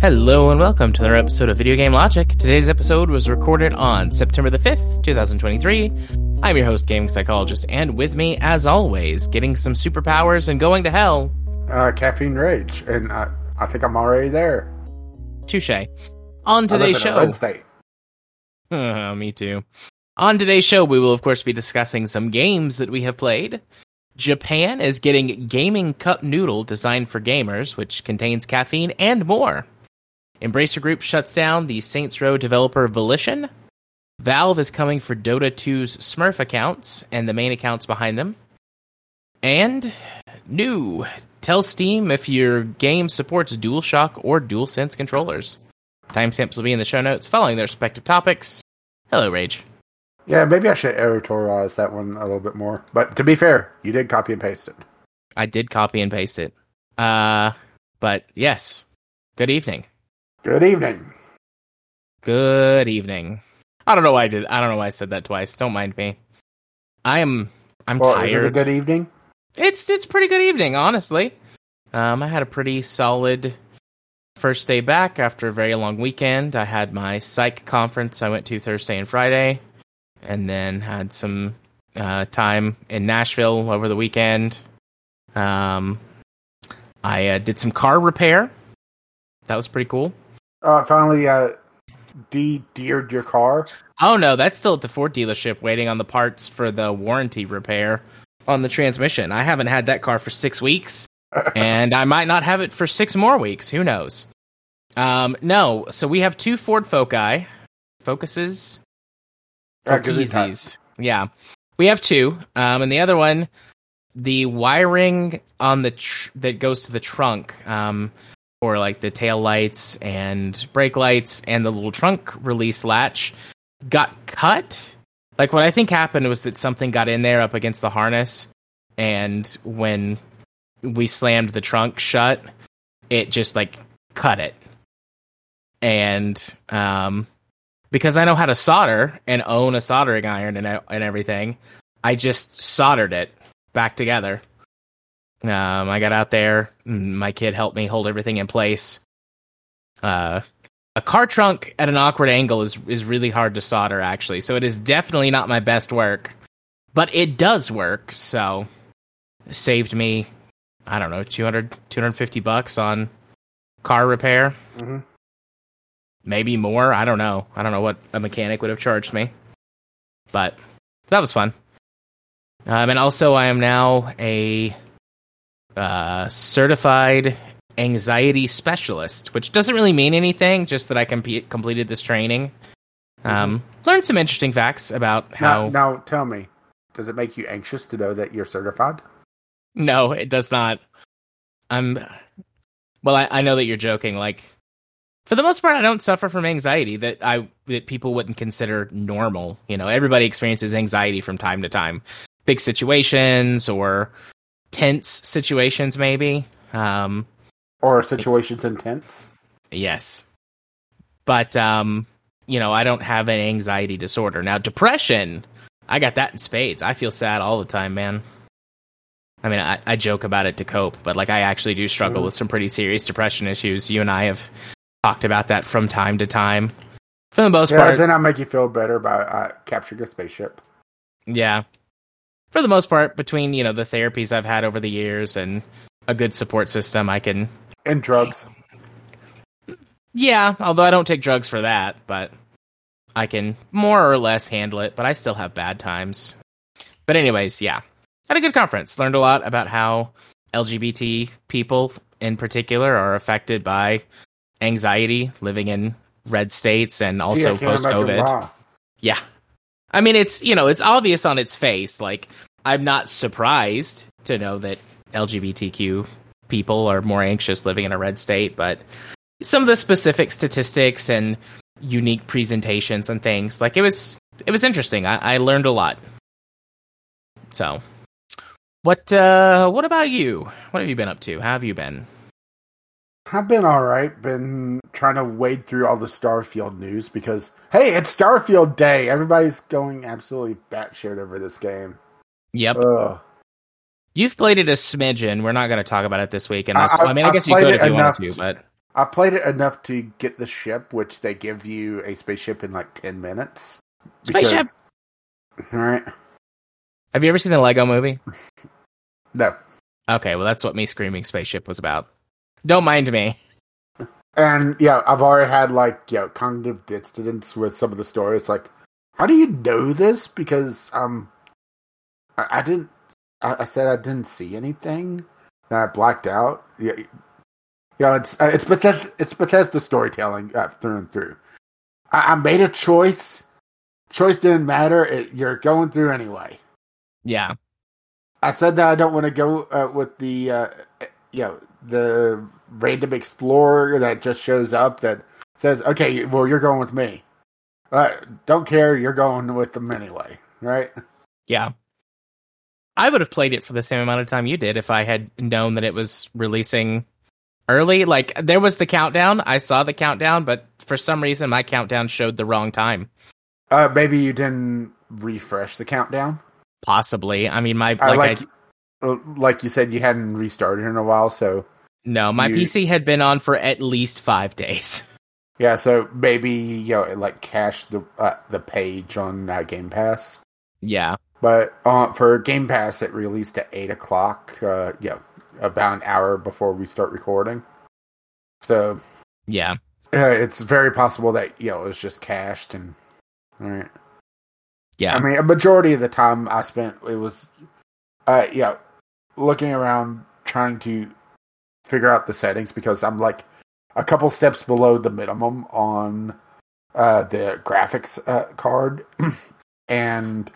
Hello and welcome to another episode of Video Game Logic. Today's episode was recorded on September the 5th, 2023. I'm your host, gaming psychologist, and with me, as always, getting some superpowers and going to hell. Uh, caffeine rage, and I, I think I'm already there. Touche. On today's I live in a show. Uh, me too. On today's show, we will, of course, be discussing some games that we have played. Japan is getting Gaming Cup Noodle designed for gamers, which contains caffeine and more. Embracer Group shuts down the Saints Row developer Volition. Valve is coming for Dota 2's Smurf accounts and the main accounts behind them. And new, tell Steam if your game supports DualShock or DualSense controllers. Timestamps will be in the show notes following their respective topics. Hello, Rage. Yeah, maybe I should editorialize that one a little bit more. But to be fair, you did copy and paste it. I did copy and paste it. Uh, but yes, good evening. Good evening. Good evening. I don't know why I did. I don't know why I said that twice. Don't mind me. I am. I'm well, is it a tired. good evening? It's it's pretty good evening, honestly. Um, I had a pretty solid first day back after a very long weekend. I had my psych conference I went to Thursday and Friday, and then had some uh, time in Nashville over the weekend. Um, I uh, did some car repair. That was pretty cool. Uh, finally, uh, de-deered your car. Oh no, that's still at the Ford dealership waiting on the parts for the warranty repair on the transmission. I haven't had that car for six weeks, and I might not have it for six more weeks. Who knows? Um, no, so we have two Ford Foci, Focuses, 'cause it's hot. Focuses. Yeah, we have two, um, and the other one, the wiring on the tr- that goes to the trunk, um, or like the tail lights and brake lights and the little trunk release latch got cut. Like what I think happened was that something got in there up against the harness, and when we slammed the trunk shut, it just like cut it. And um, because I know how to solder and own a soldering iron and and everything, I just soldered it back together. Um, I got out there. My kid helped me hold everything in place. Uh, a car trunk at an awkward angle is is really hard to solder, actually. So it is definitely not my best work, but it does work. So saved me, I don't know, 200, 250 bucks on car repair. Mhm. Maybe more. I don't know. I don't know what a mechanic would have charged me, but that was fun. Um, and also, I am now a uh, certified anxiety specialist, which doesn't really mean anything, just that I comp- completed this training. Um, learned some interesting facts about how. Now, now, tell me, does it make you anxious to know that you're certified? No, it does not. I'm. Well, I, I know that you're joking. Like, for the most part, I don't suffer from anxiety that I that people wouldn't consider normal. You know, everybody experiences anxiety from time to time, big situations or tense situations, maybe. Um, Or situations intense? Yes. But um, you know, I don't have an anxiety disorder. Now, depression, I got that in spades. I feel sad all the time, man. I mean, I, I joke about it to cope, but like I actually do struggle Mhm. with some pretty serious depression issues. You and I have talked about that from time to time. For the most Yeah, part, then I make you feel better by uh, capturing a spaceship. yeah. For the most part, between, you know, the therapies I've had over the years and a good support system, I can And drugs. Yeah, although I don't take drugs for that, but I can more or less handle it, but I still have bad times. But anyways, yeah. Had a good conference. Learned a lot about how LGBT people in particular are affected by anxiety living in red states and also Gee, post COVID. Yeah. I mean, it's, you know, it's obvious on its face. Like, I'm not surprised to know that LGBTQ people are more anxious living in a red state, but some of the specific statistics and unique presentations and things, like, it was, it was interesting. I, I learned a lot. So, what, uh, what about you? What have you been up to? How have you been? I've been all right. Been trying to wade through all the Starfield news because hey, it's Starfield Day. Everybody's going absolutely batshit over this game. Yep. Ugh. You've played it a smidgen. We're not going to talk about it this week. Unless, I- I, mean, I I've guess you could it if you wanted enough to, to- but I played it enough to get the ship, which they give you a spaceship in like ten minutes. Spaceship? All right. Have you ever seen the Lego movie? No. Okay, well, that's what me screaming spaceship was about. Don't mind me. And yeah, I've already had like you know cognitive dissonance with some of the stories. Like, how do you know this? Because um, I, I didn't. I, I said I didn't see anything. And I blacked out. Yeah, yeah. It's uh, it's Bethesda. It's Bethesda storytelling uh, through and through. I, I made a choice. Choice didn't matter. It, you're going through anyway. Yeah. I said that I don't want to go uh, with the, uh, you know, the random explorer that just shows up that says, "Okay, well, you're going with me." Uh, don't care. You're going with them anyway, right? Yeah. I would have played it for the same amount of time you did if I had known that it was releasing early. Like there was the countdown. I saw the countdown, but for some reason my countdown showed the wrong time. Uh, maybe you didn't refresh the countdown. Possibly. I mean my I like, like, I, uh, like you said, you hadn't restarted in a while, so no, my you- PC had been on for at least 5 days. yeah. So maybe you know, like cached the uh, the page on uh, Game Pass. yeah. But uh, for Game Pass, it released at eight o'clock. Uh, yeah, about an hour before we start recording. So Yeah. uh, it's very possible that you know it was just cached and. All right. Yeah. I mean, a majority of the time I spent it was, uh, yeah, looking around trying to figure out the settings because I'm like a couple steps below the minimum on uh, the graphics uh, card and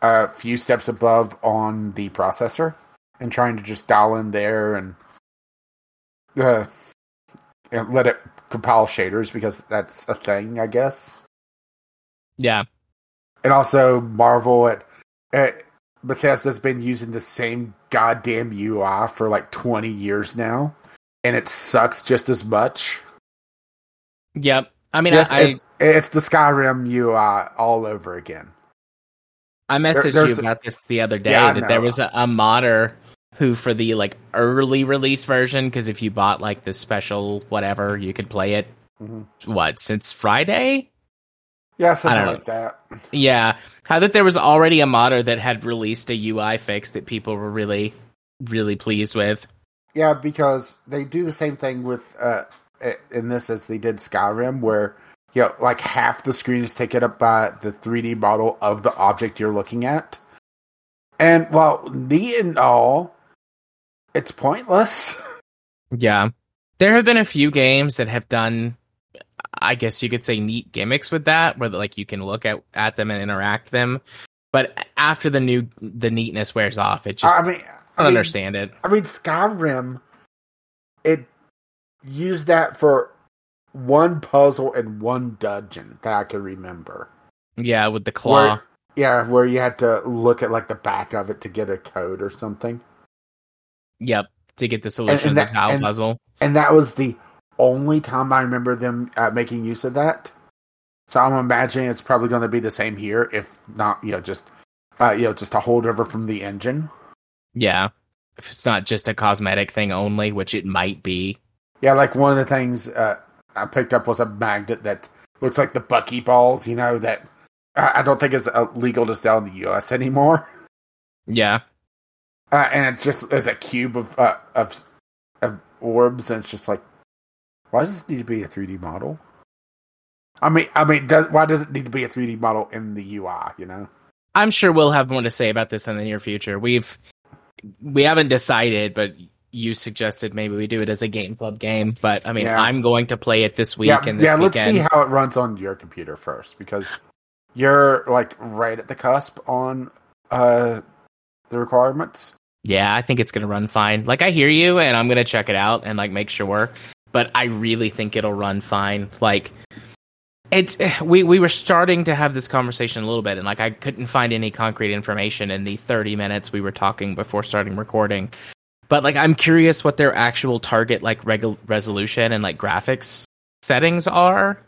a few steps above on the processor and trying to just dial in there and uh, and let it compile shaders because that's a thing, I guess yeah. And also Marvel at, at Bethesda's been using the same goddamn UI for like 20 years now, and it sucks just as much. Yep. I mean Yes, I, I it's, it's the Skyrim UI all over again. I messaged there's you a- about this the other day Yeah, that there was a, a modder who for the like early release version because if you bought like the special whatever you could play it Mhm. what since Friday Yeah, I something don't like that. yeah how that there was already a modder that had released a UI fix that people were really really pleased with Yeah, because they do the same thing with uh in this as they did Skyrim, where you know, like half the screen is taken up by the 3D model of the object you're looking at. And while neat and all, it's pointless. yeah there have been a few games that have done I guess you could say neat gimmicks with that where like you can look at at them and interact them but after the new the neatness wears off it just I mean, I I don't mean, understand it. I mean, Skyrim, it used that for one puzzle and one dungeon that I can remember. Yeah, with the claw. Where, yeah, where you had to look at like the back of it to get a code or something. Yep, to get the solution and of that- the tile and- puzzle. and that was the only time I remember them uh, making use of that. So I'm imagining it's probably going to be the same here, if not, you know, just uh, you know, just a holdover from the engine. Yeah, if it's not just a cosmetic thing only, which it might be. Yeah, like one of the things uh, I picked up was a magnet that looks like the Bucky balls. You know that I don't think is uh, legal to sell in the U.S. anymore. Yeah, Uh, and it's just is a cube of uh, of of orbs, and it's just like, why does this need to be a 3D model? I mean, I mean, does, why does it need to be a 3D model in the UI? You know? I'm sure we'll have more to say about this in the near future. We've we haven't decided, but you suggested maybe we do it as a game club game. But I mean, Yeah. I'm going to play it this week yeah, and this yeah. Let's weekend. see how it runs on your computer first, because you're like right at the cusp on uh the requirements. Yeah, I think it's gonna run fine. Like I hear you, and I'm gonna check it out and like make sure. But I really think it'll run fine. Like it's eh, we we were starting to have this conversation a little bit, and like I couldn't find any concrete information in the 30 minutes we were talking before starting recording. but like I'm curious what their actual target like regu- resolution and like graphics settings are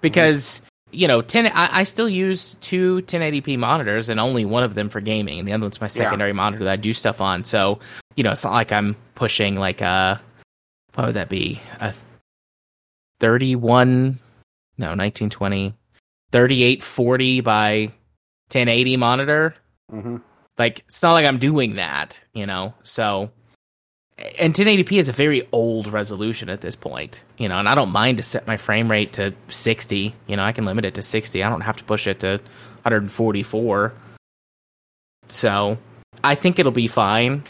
because you know 10 I, I still use two 1080p monitors and only one of them for gaming and the other one's my secondary monitor that I do stuff on so you know it's not like I'm pushing like a what would that be a 31 no 1920 3840 by 1080 monitor hmm like it's not like I'm doing that, you know. So and 1080p is a very old resolution at this point, you know, and I don't mind to set my frame rate to 60, you know, I can limit it to 60. I don't have to push it to 144. So, I think it'll be fine.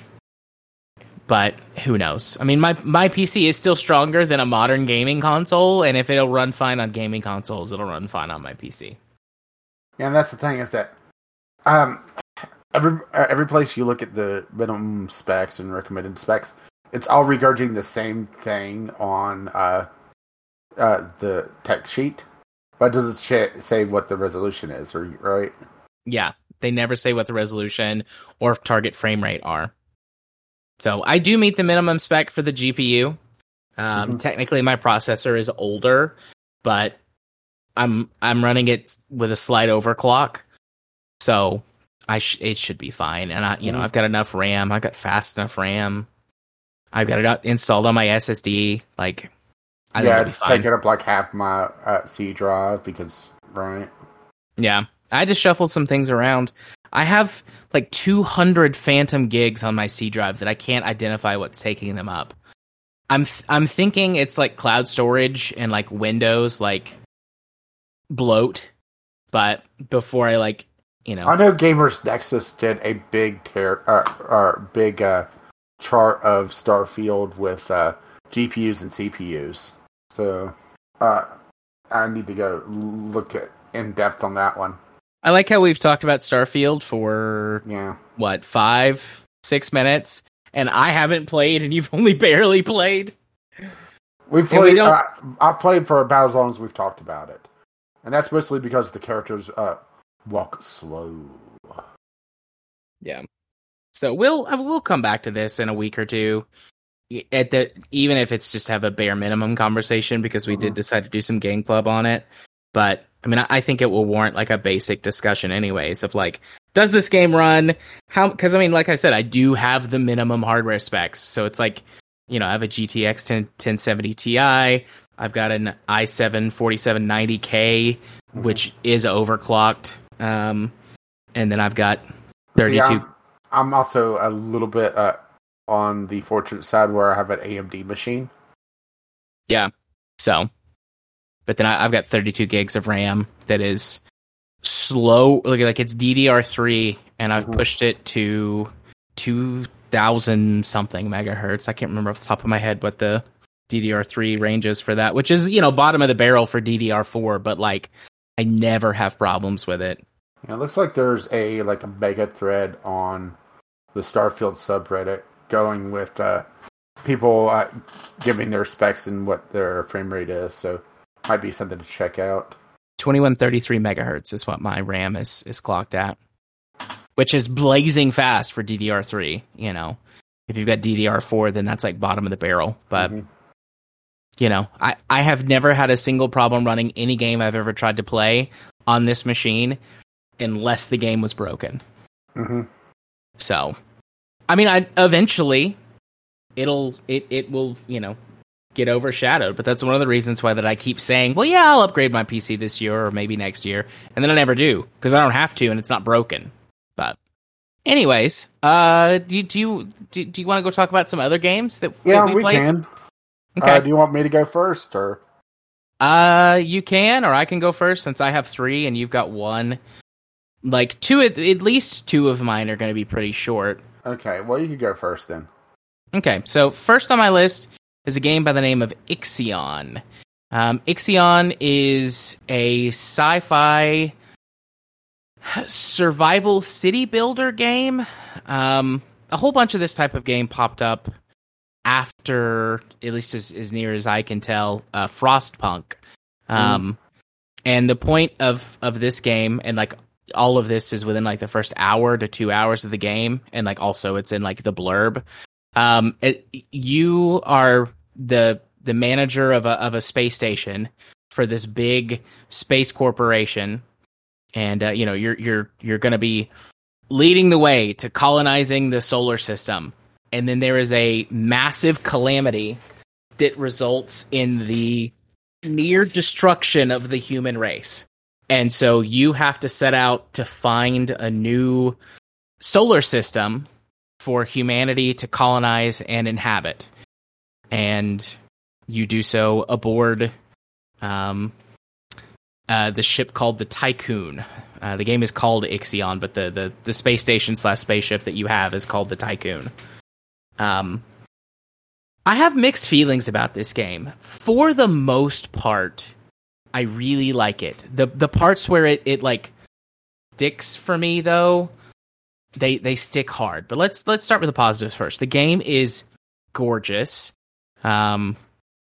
But who knows? I mean, my my PC is still stronger than a modern gaming console, and if it'll run fine on gaming consoles, it'll run fine on my PC. Yeah, and that's the thing is that um, every uh, every place you look at the minimum specs and recommended specs, it's all regurgitating the same thing on uh, uh, the tech sheet, but does it sh- say what the resolution is, or right? Yeah, they never say what the resolution or target frame rate are. So I do meet the minimum spec for the GPU. Um, Mhm. Technically, my processor is older, but I'm I'm running it with a slight overclock, so I sh- it should be fine. And I you know Mhm. I've got enough RAM. I've got fast enough RAM. I've got it installed on my SSD. Like I yeah, it's taking up like half my uh, C drive because right. Yeah. I just shuffled some things around. I have like 200 phantom gigs on my C drive that I can't identify what's taking them up. I'm th- I'm thinking it's like cloud storage and like Windows like bloat, but before I like, you know, I know Gamers Nexus did a big tear, uh, uh, big uh, chart of Starfield with uh, GPUs and CPUs. So uh, I need to go look at in depth on that one. I like how we've talked about Starfield for Yeah, what, 5 6 minutes and I haven't played and you've only barely played. we we played. don't- uh, I've played for about as long as we've talked about it, and that's mostly because the characters uh, walk slow. Yeah. So we'll we'll come back to this in a week or two. At the even if it's just have a bare minimum conversation because we did Mhm. decide to do some game club on it. But I mean, I, think it will warrant like a basic discussion, anyways, of like, does this game run? How? Because I mean, like I said, I do have the minimum hardware specs, so it's like, you know, I have a GTX 10, 1070 Ti. I've got an i7 4790K, Mhm. which is overclocked. Um, and then I've got 32 See, I'm, I'm also a little bit uh, on the fortunate side where I have an AMD machine. Yeah, so, but then I, I've got 32 gigs of RAM that is slow, like, like it's DDR3, and I've Mhm. pushed it to 2000 something megahertz. I can't remember off the top of my head what the DDR3 range is for that, which is, you know, bottom of the barrel for DDR4, but like I never have problems with it. Yeah, it looks like there's a like a mega thread on the Starfield subreddit going with uh, people uh, giving their specs and what their frame rate is. So might be something to check out. 2133 megahertz is what my RAM is is clocked at, which is blazing fast for DDR3. You know, if you've got DDR4, then that's like bottom of the barrel. But Mhm. you know, I I have never had a single problem running any game I've ever tried to play on this machine, unless the game was broken. Mhm. So, I mean, I eventually it'll it it will you know get overshadowed. But that's one of the reasons why that I keep saying, well, yeah, I'll upgrade my PC this year or maybe next year, and then I never do because I don't have to and it's not broken. But, anyways, uh, do you do you, do, do you want to go talk about some other games that, that Yeah, we, we played? can. Okay, Uh, do you want me to go first or? Uh, you can, or I can go first since I have three and you've got one. Like two, at, at least two of mine are going to be pretty short. Okay, well you can go first then. Okay, so first on my list is a game by the name of Ixion. Um, Ixion is a sci-fi survival city builder game. Um, a whole bunch of this type of game popped up after, at least as, as near as I can tell, uh, Frostpunk. Um, and the point of of this game, and like all of this is within like the first hour to two hours of the game, and like also it's in like the blurb. Um, it, you are the the manager of a of a space station for this big space corporation, and uh, you know you're you're you're going to be leading the way to colonizing the solar system. And then there is a massive calamity that results in the near destruction of the human race. And so you have to set out to find a new solar system for humanity to colonize and inhabit. And you do so aboard um, uh, the ship called the Tiqqun. Uh, the game is called Ixion, but the, the, the space station slash spaceship that you have is called the Tiqqun. Um, I have mixed feelings about this game. For the most part, I really like it. the The parts where it, it like sticks for me, though, they they stick hard. But let's let's start with the positives first. The game is gorgeous, um,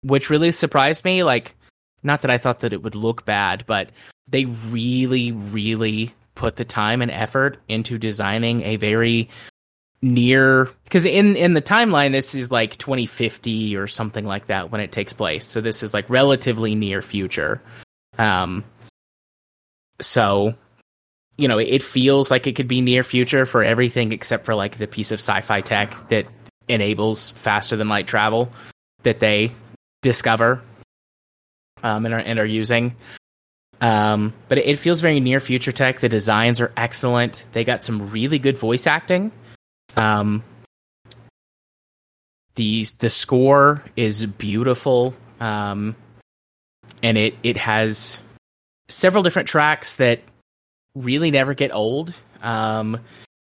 which really surprised me. Like, not that I thought that it would look bad, but they really, really put the time and effort into designing a very near because in in the timeline this is like 2050 or something like that when it takes place so this is like relatively near future um so you know it feels like it could be near future for everything except for like the piece of sci-fi tech that enables faster than light travel that they discover um and are and are using. Um but it feels very near future tech. The designs are excellent. They got some really good voice acting. Um, the the score is beautiful, um, and it it has several different tracks that really never get old. Um,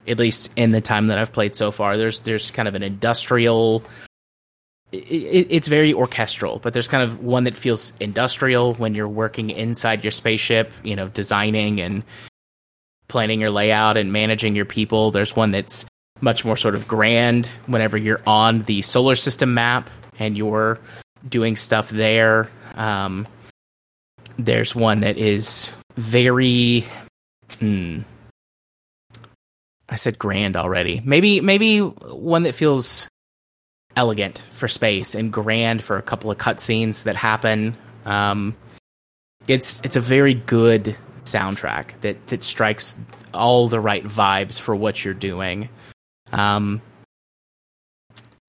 at least in the time that I've played so far, there's there's kind of an industrial. It, it, it's very orchestral, but there's kind of one that feels industrial when you're working inside your spaceship, you know, designing and planning your layout and managing your people. There's one that's much more sort of grand whenever you're on the solar system map and you're doing stuff there. Um, there's one that is very. Hmm, I said grand already. Maybe maybe one that feels elegant for space and grand for a couple of cutscenes that happen. Um, it's it's a very good soundtrack that that strikes all the right vibes for what you're doing. Um,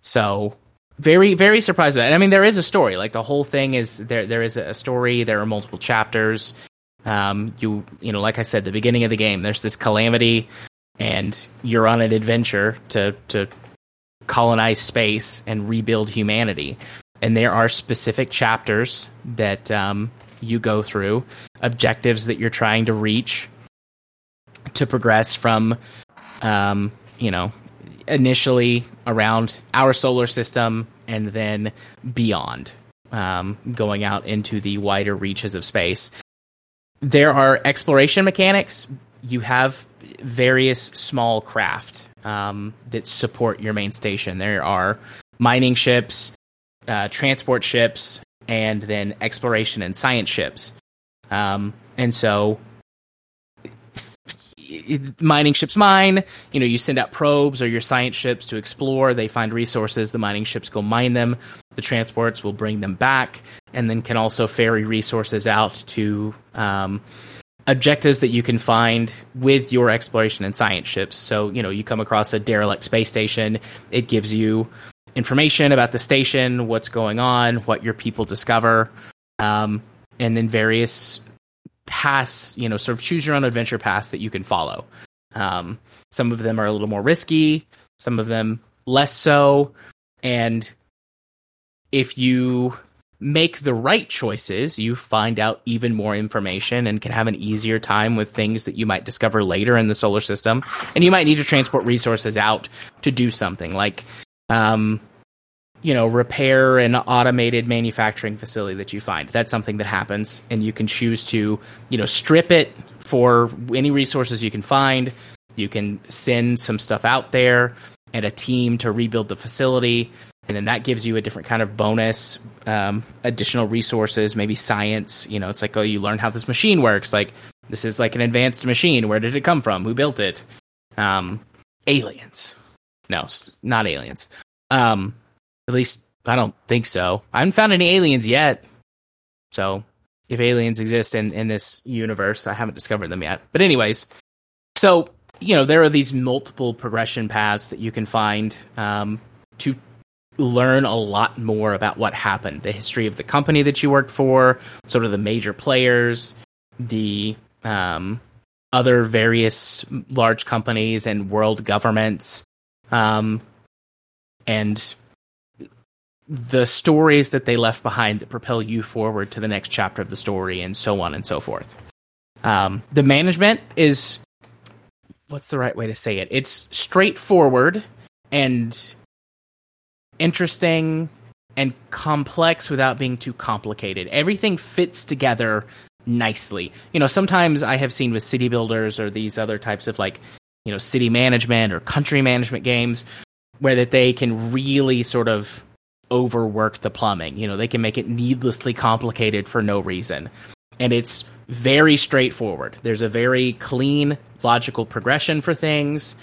so very very surprised by it. I mean, there is a story. Like the whole thing is there. There is a story. There are multiple chapters. Um, you you know, like I said, the beginning of the game, there's this calamity, and you're on an adventure to to colonize space and rebuild humanity. And there are specific chapters that um, you go through, objectives that you're trying to reach to progress from, um, you know, initially around our solar system and then beyond, um, going out into the wider reaches of space. There are exploration mechanics. You have various small craft um, that support your main station. There are mining ships, uh, transport ships, and then exploration and science ships. Um, and so mining ships mine. You know, you send out probes or your science ships to explore. They find resources. The mining ships go mine them. The transports will bring them back, and then can also ferry resources out to um, objectives that you can find with your exploration and science ships. So, you know, you come across a derelict space station. It gives you information about the station, what's going on, what your people discover, um, and then various paths, you know, sort of choose your own adventure paths that you can follow. Um, some of them are a little more risky, some of them less so. And if you make the right choices, you find out even more information and can have an easier time with things that you might discover later in the solar system. And you might need to transport resources out to do something like um, you know, repair an automated manufacturing facility that you find. That's something that happens, and you can choose to, you know, strip it for any resources you can find. You can send some stuff out there and a team to rebuild the facility, and then that gives you a different kind of bonus, um, additional resources, maybe science. You know, it's like, oh, you learn how this machine works. Like, this is like an advanced machine. Where did it come from? Who built it? Um, aliens. No, not aliens. Um, at least I don't think so. I haven't found any aliens yet. So if aliens exist in in this universe, I haven't discovered them yet. But anyways, so you know there are these multiple progression paths that you can find um, to learn a lot more about what happened, the history of the company that you worked for, sort of the major players, the um, other various large companies and world governments, um, and the stories that they left behind that propel you forward to the next chapter of the story, and so on and so forth. Um, the management is what's the right way to say it? It's straightforward and interesting and complex without being too complicated. Everything fits together nicely. You know, sometimes I have seen with city builders or these other types of like, you know, city management or country management games where that they can really sort of overwork the plumbing. You know, they can make it needlessly complicated for no reason. And it's very straightforward. There's a very clean, logical progression for things.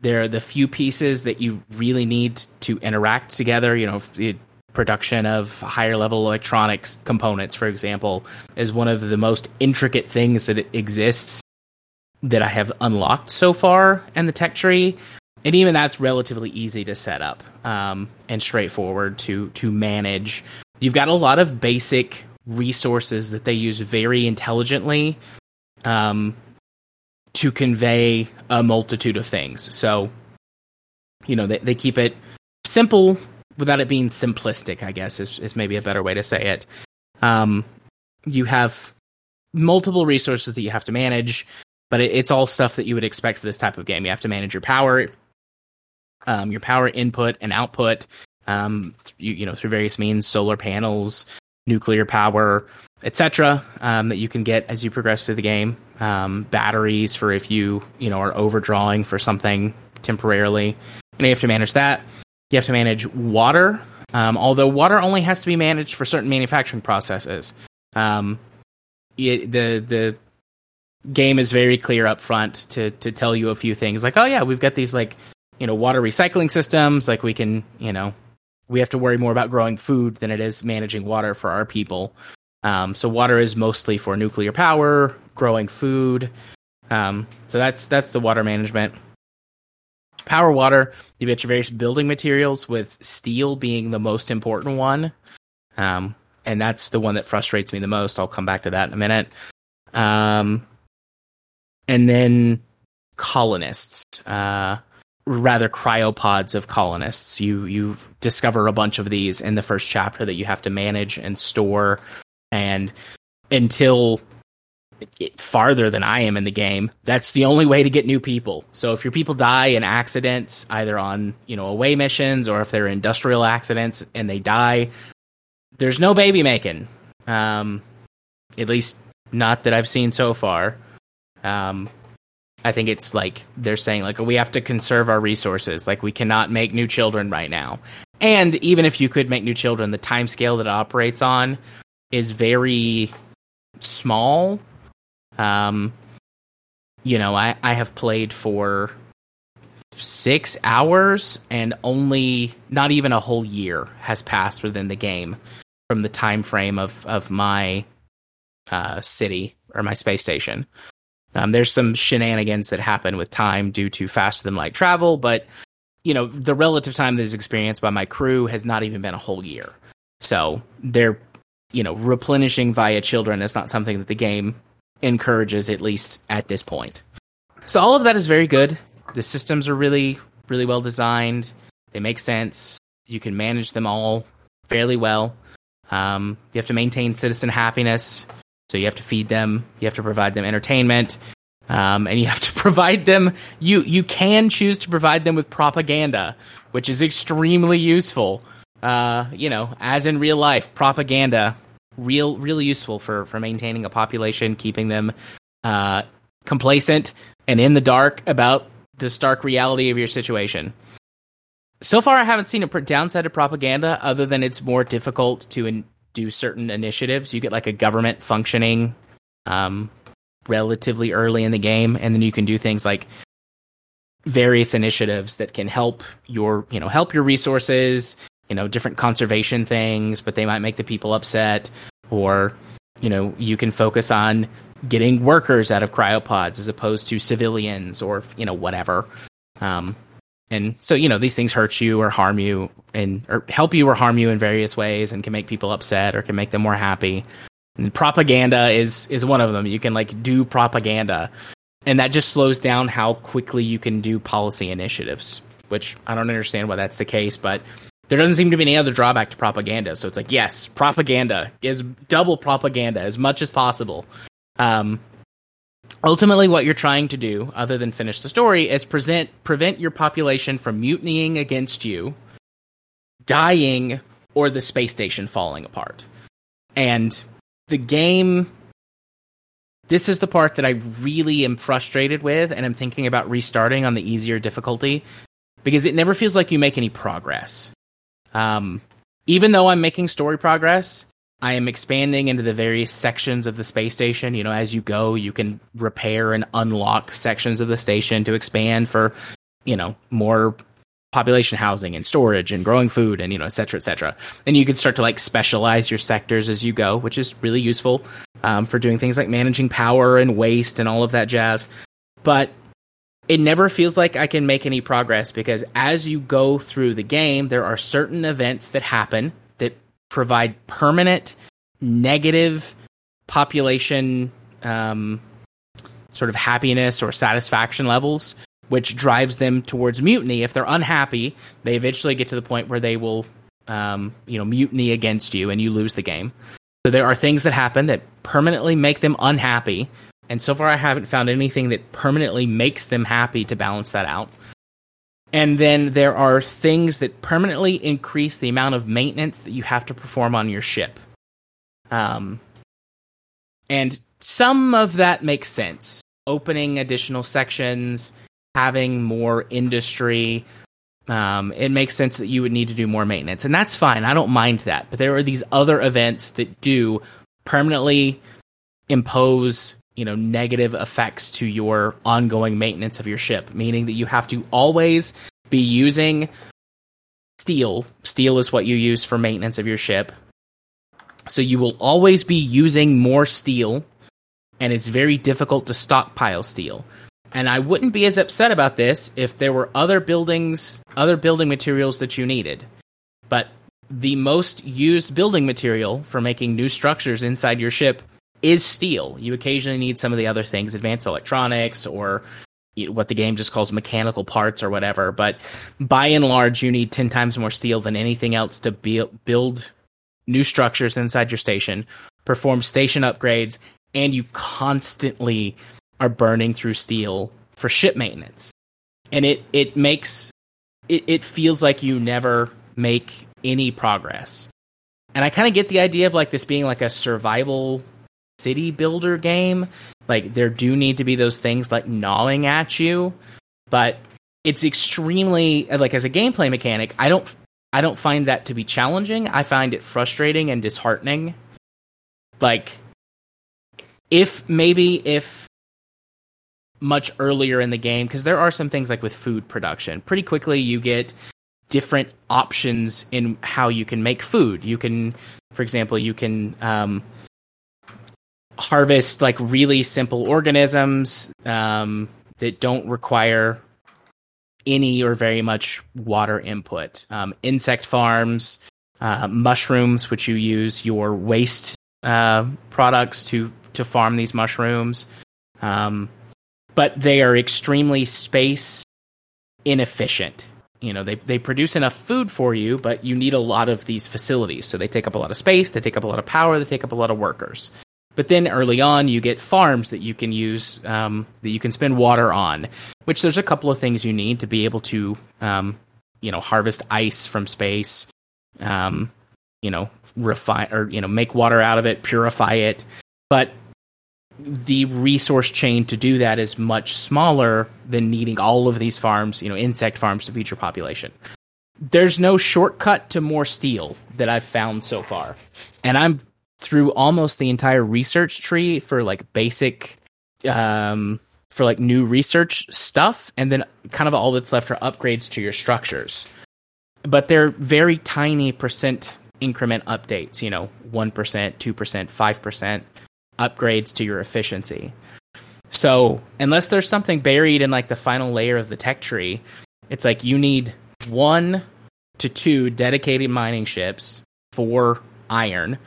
There are the few pieces that you really need to interact together. You know, the production of higher level electronics components, for example, is one of the most intricate things that exists that I have unlocked so far in the tech tree. And even that's relatively easy to set up um, and straightforward to to manage. You've got a lot of basic resources that they use very intelligently um, to convey a multitude of things. So, you know, they, they keep it simple without it being simplistic, I guess is, is maybe a better way to say it. Um, you have multiple resources that you have to manage, but it, it's all stuff that you would expect for this type of game. You have to manage your power, um, your power input and output, um, th- you, you know, through various means, solar panels, nuclear power, etc. Um, that you can get as you progress through the game. Um, batteries for if you you know are overdrawing for something temporarily, and you have to manage that. You have to manage water, um, although water only has to be managed for certain manufacturing processes. Um, it, the the game is very clear up front to to tell you a few things like, oh yeah, we've got these like you know water recycling systems, like we can you know we have to worry more about growing food than it is managing water for our people. Um, so water is mostly for nuclear power, growing food. Um, so that's that's the water management. Power water, you get your various building materials, with steel being the most important one. Um, and that's the one that frustrates me the most. I'll come back to that in a minute. Um, and then colonists. Uh, rather cryopods of colonists. You you discover a bunch of these in the first chapter that you have to manage and store, and until farther than I am in the game, that's the only way to get new people. So if your people die in accidents, either on you know away missions or if they're industrial accidents and they die, there's no baby making. Um, at least not that I've seen so far. Um, I think it's like they're saying like we have to conserve our resources. Like we cannot make new children right now. And even if you could make new children, the time scale that it operates on is very small. Um, you know, I, I have played for six hours and only not even a whole year has passed within the game from the time frame of, of my uh, city or my space station. Um, there's some shenanigans that happen with time due to faster than light travel, but you know the relative time that is experienced by my crew has not even been a whole year. So they're you know replenishing via children is not something that the game encourages at least at this point. So all of that is very good. The systems are really really well designed. They make sense. You can manage them all fairly well. Um, you have to maintain citizen happiness. So you have to feed them, you have to provide them entertainment, um, and you have to provide them. You you can choose to provide them with propaganda, which is extremely useful. Uh, you know, as in real life, propaganda real really useful for for maintaining a population, keeping them uh, complacent and in the dark about the stark reality of your situation. So far, I haven't seen a downside of propaganda other than it's more difficult to in- do certain initiatives. You get like a government functioning um, relatively early in the game, and then you can do things like various initiatives that can help your you know help your resources you know different conservation things but they might make the people upset or you know you can focus on getting workers out of cryopods as opposed to civilians or you know whatever um, and so you know these things hurt you or harm you and or help you or harm you in various ways and can make people upset or can make them more happy. And propaganda is is one of them. You can like do propaganda. And that just slows down how quickly you can do policy initiatives which i don't understand why that's the case but there doesn't seem to be any other drawback to propaganda. So it's like yes propaganda is double propaganda as much as possible. Um, ultimately what you're trying to do other than finish the story is present prevent your population from mutinying against you dying or the space station falling apart. And the game this is the part that i really am frustrated with and i'm thinking about restarting on the easier difficulty because it never feels like you make any progress. Um, even though i'm making story progress I am expanding into the various sections of the space station. You know, as you go, you can repair and unlock sections of the station to expand for, you know, more population housing and storage and growing food and you know et cetera et cetera and you can start to like specialize your sectors as you go which is really useful um, for doing things like managing power and waste and all of that jazz but it never feels like i can make any progress because as you go through the game there are certain events that happen provide permanent negative population um, sort of happiness or satisfaction levels, which drives them towards mutiny. If they're unhappy, they eventually get to the point where they will, um, you know, mutiny against you, and you lose the game. So there are things that happen that permanently make them unhappy, and so far I haven't found anything that permanently makes them happy to balance that out. And then there are things that permanently increase the amount of maintenance that you have to perform on your ship. Um, and some of that makes sense. Opening additional sections, having more industry, um, it makes sense that you would need to do more maintenance. And that's fine. I don't mind that. But there are these other events that do permanently impose you know negative effects to your ongoing maintenance of your ship meaning that you have to always be using steel. Steel is what you use for maintenance of your ship. So you will always be using more steel and it's very difficult to stockpile steel. And i wouldn't be as upset about this if there were other buildings other building materials that you needed. But the most used building material for making new structures inside your ship is steel. You occasionally need some of the other things, advanced electronics or what the game just calls mechanical parts or whatever. But by and large, you need 10 times more steel than anything else to be- build new structures inside your station, perform station upgrades, and you constantly are burning through steel for ship maintenance. And it, it makes it, it feels like you never make any progress. And I kind of get the idea of like this being like a survival city builder game. Like there do need to be those things like gnawing at you, but it's extremely like as a gameplay mechanic, I don't I don't find that to be challenging. I find it frustrating and disheartening. Like if maybe if much earlier in the game because there are some things like with food production. Pretty quickly you get different options in how you can make food. You can for example, you can um, harvest like really simple organisms um, that don't require any or very much water input. Um, insect farms, uh, mushrooms, which you use your waste uh, products to to farm these mushrooms, um, but they are extremely space inefficient. You know, they they produce enough food for you, but you need a lot of these facilities. So they take up a lot of space, they take up a lot of power, they take up a lot of workers. But then early on, you get farms that you can use um, that you can spend water on. Which there's a couple of things you need to be able to, um, you know, harvest ice from space, um, you know, refine or you know make water out of it, purify it. But the resource chain to do that is much smaller than needing all of these farms, you know, insect farms to feed your population. There's no shortcut to more steel that I've found so far. And I'm through almost the entire research tree for like basic um, for like new research stuff, and then kind of all that's left are upgrades to your structures. But they're very tiny percent increment updates, you know, 1%, 2%, 5% upgrades to your efficiency. So, unless there's something buried in like the final layer of the tech tree, it's like you need one to two dedicated mining ships for iron,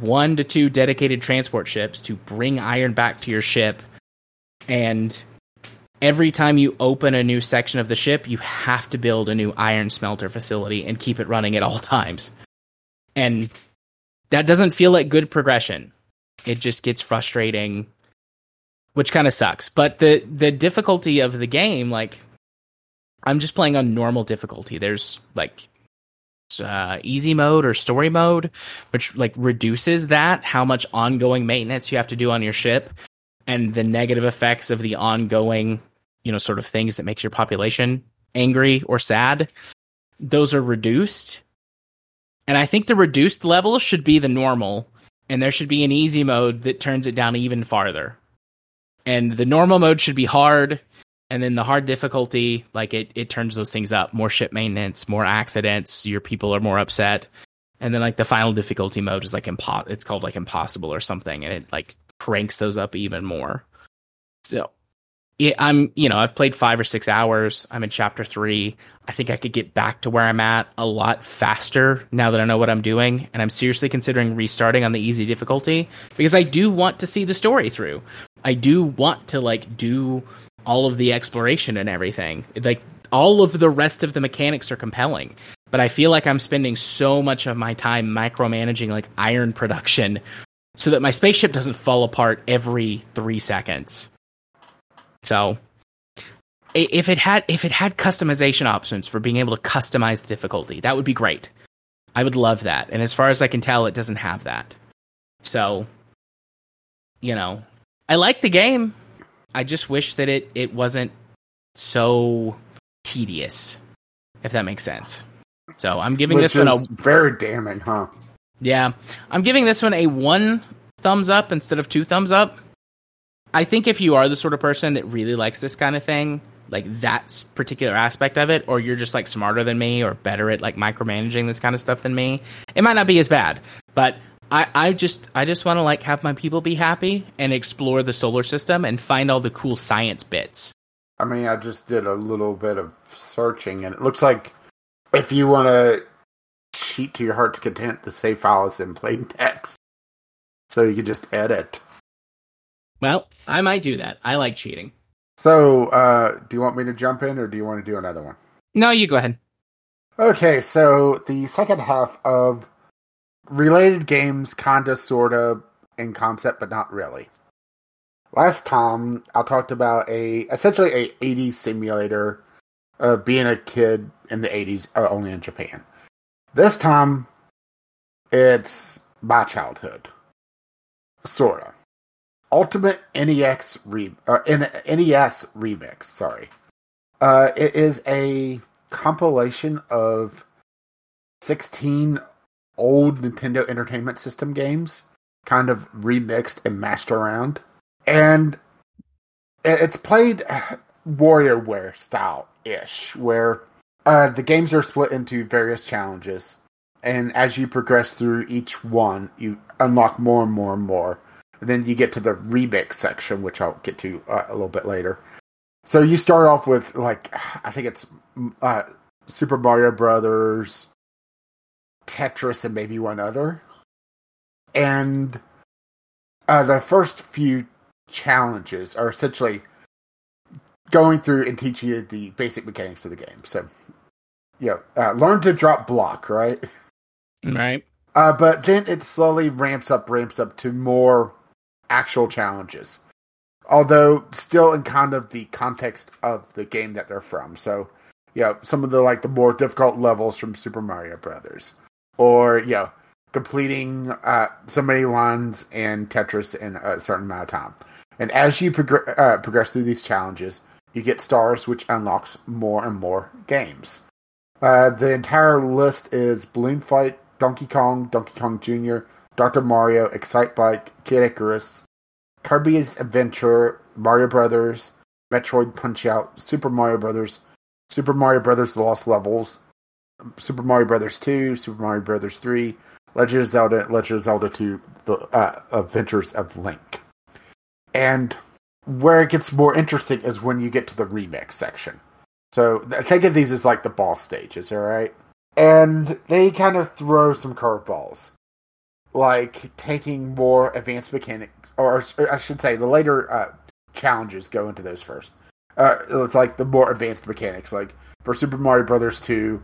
one to two dedicated transport ships to bring iron back to your ship, and every time you open a new section of the ship, you have to build a new iron smelter facility and keep it running at all times. And that doesn't feel like good progression. It just gets frustrating, which kind of sucks. But the the difficulty of the game, like I'm just playing on normal difficulty. There's like uh, easy mode or story mode, which like reduces that how much ongoing maintenance you have to do on your ship, and the negative effects of the ongoing, you know, sort of things that makes your population angry or sad. Those are reduced, and I think the reduced level should be the normal, and there should be an easy mode that turns it down even farther. And the normal mode should be hard, and then the hard difficulty, like it, it turns those things up. More ship maintenance, more accidents, your people are more upset. And then like the final difficulty mode is like impo- it's called like impossible or something, and it like cranks those up even more. So yeah, I'm, you know, I've played five or six hours. I'm in chapter three. I think I could get back to where I'm at a lot faster now that I know what I'm doing. And I'm seriously considering restarting on the easy difficulty because I do want to see the story through. I do want to like do all of the exploration and everything. Like all of the rest of the mechanics are compelling. But I feel like I'm spending so much of my time micromanaging like iron production so that my spaceship doesn't fall apart every three seconds. So if it had if it had customization options for being able to customize the difficulty, that would be great. I would love that. And as far as I can tell, it doesn't have that. So, you know, I like the game. I just wish that it it wasn't so tedious, if that makes sense. So I'm giving Which this one a very damning, huh? yeah. I'm giving this one a one thumbs up instead of two thumbs up. I think if you are the sort of person that really likes this kind of thing, like that particular aspect of it, or you're just like smarter than me or better at like micromanaging this kind of stuff than me, it might not be as bad. But I, I just I just want to like have my people be happy and explore the solar system and find all the cool science bits. I mean, I just did a little bit of searching, and it looks like if you want to cheat to your heart's content, the save file is in plain text, so you can just edit. Well, I might do that. I like cheating. So, uh, do you want me to jump in, or do you want to do another one? No, you go ahead. Okay, so the second half of related games, kinda, sorta, in concept, but not really. Last time, I talked about a essentially a 80s simulator of being a kid in the 80s, uh, only in Japan. This time, it's my childhood, sorta. Ultimate NEX re uh, NES remix. Sorry, uh, it is a compilation of sixteen old Nintendo Entertainment System games, kind of remixed and mashed around, and it's played WarioWare style ish, where uh, the games are split into various challenges, and as you progress through each one, you unlock more and more and more. And then you get to the remix section, which I'll get to uh, a little bit later. So you start off with like I think it's uh, Super Mario Brothers, Tetris, and maybe one other. And uh, the first few challenges are essentially going through and teaching you the basic mechanics of the game. So, yeah, uh, learn to drop block, right? Right. Uh, but then it slowly ramps up, ramps up to more actual challenges. Although still in kind of the context of the game that they're from. So, yeah, some of the like the more difficult levels from Super Mario Brothers, or you know, completing uh, so many lines in Tetris in a certain amount of time. And as you uh, progress through these challenges, you get stars, which unlocks more and more games. Uh, the entire list is Balloon Fight, Donkey Kong, Donkey Kong Jr., Dr. Mario, Excite Bike, Kid Icarus, Kirby's Adventure, Mario Brothers, Metroid Punch Out, Super Mario Brothers, Super Mario Brothers: The Lost Levels, Super Mario Brothers 2, Super Mario Brothers 3, Legend of Zelda, Legend of Zelda 2, The uh, Adventures of Link. And where it gets more interesting is when you get to the remix section. So think of these as like the boss stages, all right? And they kind of throw some curveballs, like taking more advanced mechanics, or, or I should say, the later uh, challenges go into those first. Uh, it's like the more advanced mechanics, like for Super Mario Brothers 2,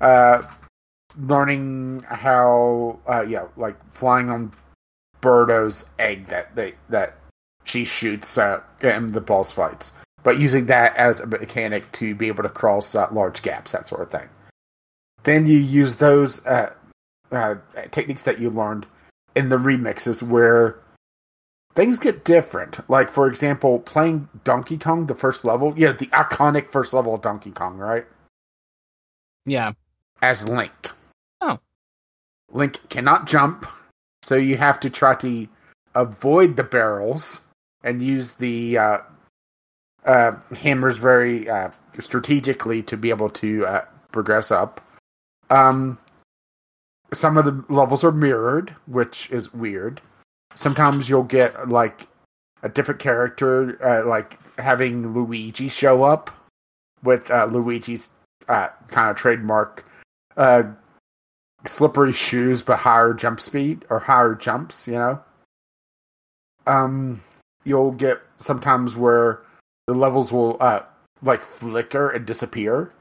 uh, learning how, uh, yeah, like flying on Birdo's egg that they that she shoots uh, in the boss fights, but using that as a mechanic to be able to cross uh, large gaps, that sort of thing. Then you use those uh, uh, techniques that you learned in the remixes where things get different. Like, for example, playing Donkey Kong, the first level, yeah, the iconic first level of Donkey Kong, right? Yeah. As Link. Oh. Link cannot jump, so you have to try to avoid the barrels and use the uh, uh, hammers very uh, strategically to be able to uh, progress up. Um, some of the levels are mirrored, which is weird. Sometimes you'll get like a different character, uh, like having Luigi show up with uh, Luigi's kind of trademark slippery shoes but higher jump speed or higher jumps, you know. Um, you'll get sometimes where the levels will uh like flicker and disappear.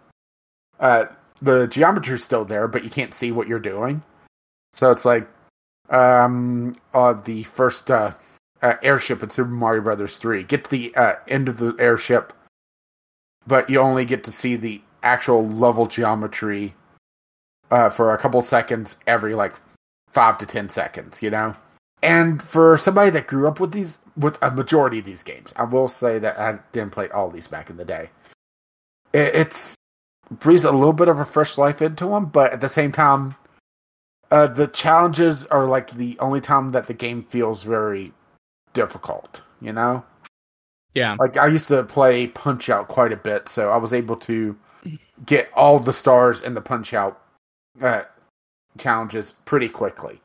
Uh, the geometry's still there, but you can't see what you're doing. So it's like um uh the first uh, uh airship in Super Mario Brothers 3. Get to the uh, end of the airship, but you only get to see the actual level geometry uh, for a couple seconds every like five to ten seconds, you know. And for somebody that grew up with these, with a majority of these games, I will say that I didn't play all these back in the day. It, it's breathes a little bit of a fresh life into them, but at the same time, uh, the challenges are like the only time that the game feels very difficult. You know. Yeah. Like I used to play Punch Out quite a bit, so I was able to get all the stars in the Punch Out uh, challenges pretty quickly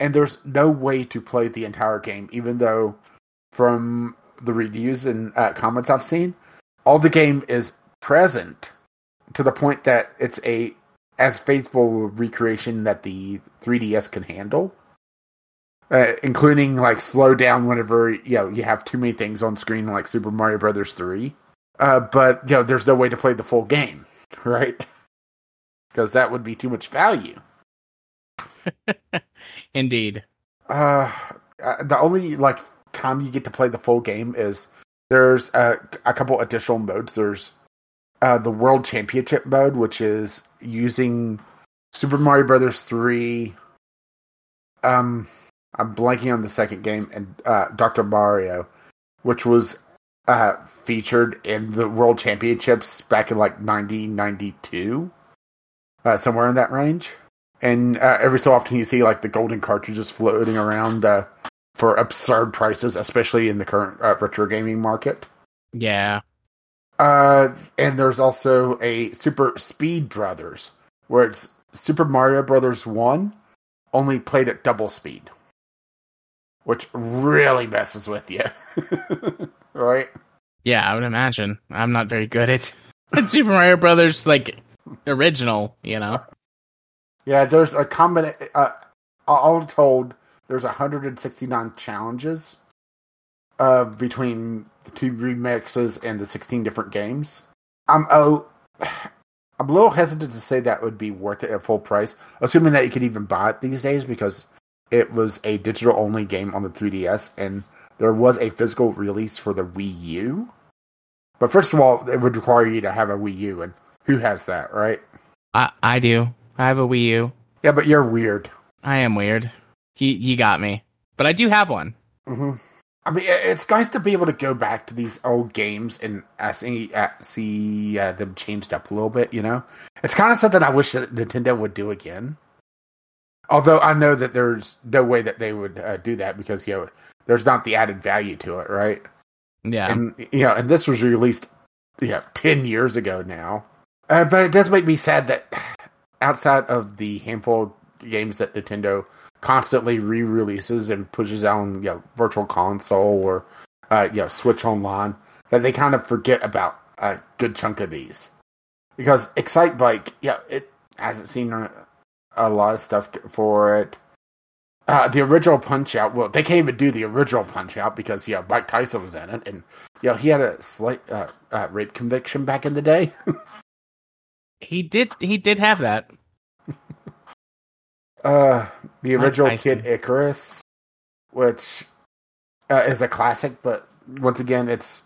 and there's no way to play the entire game, even though from the reviews and uh, comments I've seen, all the game is present to the point that it's a as faithful recreation that the 3DS can handle. Uh, including like slow down whenever you know you have too many things on screen like Super Mario Brothers 3. Uh, but you know there's no way to play the full game, right? Because that would be too much value. Indeed. Uh, the only like time you get to play the full game is there's a, a couple additional modes. There's uh, the World Championship mode, which is using Super Mario Brothers three. Um, I'm blanking on the second game and uh, Doctor Mario, which was uh, featured in the World Championships back in like 1992, uh, somewhere in that range and uh, every so often you see like the golden cartridges floating around uh, for absurd prices, especially in the current uh, retro gaming market. Yeah. Uh, and there's also a Super Speed Brothers, where it's Super Mario Brothers One, only played at double speed, which really messes with you, right? Yeah, I would imagine. I'm not very good at, at Super Mario Brothers, like original, you know. Yeah, there's a combination. Uh, all told, there's 169 challenges uh, between the two remixes and the 16 different games. I'm a, I'm a little hesitant to say that would be worth it at full price, assuming that you could even buy it these days because it was a digital only game on the 3DS and there was a physical release for the Wii U. But first of all, it would require you to have a Wii U, and who has that, right? I I do. I have a Wii U. Yeah, but you're weird. I am weird. You you got me. But I do have one. Mm-hmm. I mean, it's nice to be able to go back to these old games and uh, see uh, see uh, them changed up a little bit. You know, it's kind of something I wish that Nintendo would do again. Although I know that there's no way that they would uh, do that because you know there's not the added value to it, right? Yeah. and you know, and this was released, yeah, ten years ago now. Uh, but it does make me sad that outside of the handful of games that Nintendo constantly re-releases and pushes out on you know Virtual Console or uh, you know Switch Online, that they kind of forget about a good chunk of these because Excite Bike, yeah, it hasn't seen a, a lot of stuff for it. Uh, the original Punch Out, well, they can't even do the original Punch Out because yeah, Mike Tyson was in it, and you know he had a slight uh, uh, rape conviction back in the day. He did he did have that. Uh, the original Tyson. Kid Icarus, which uh, is a classic, but once again, it's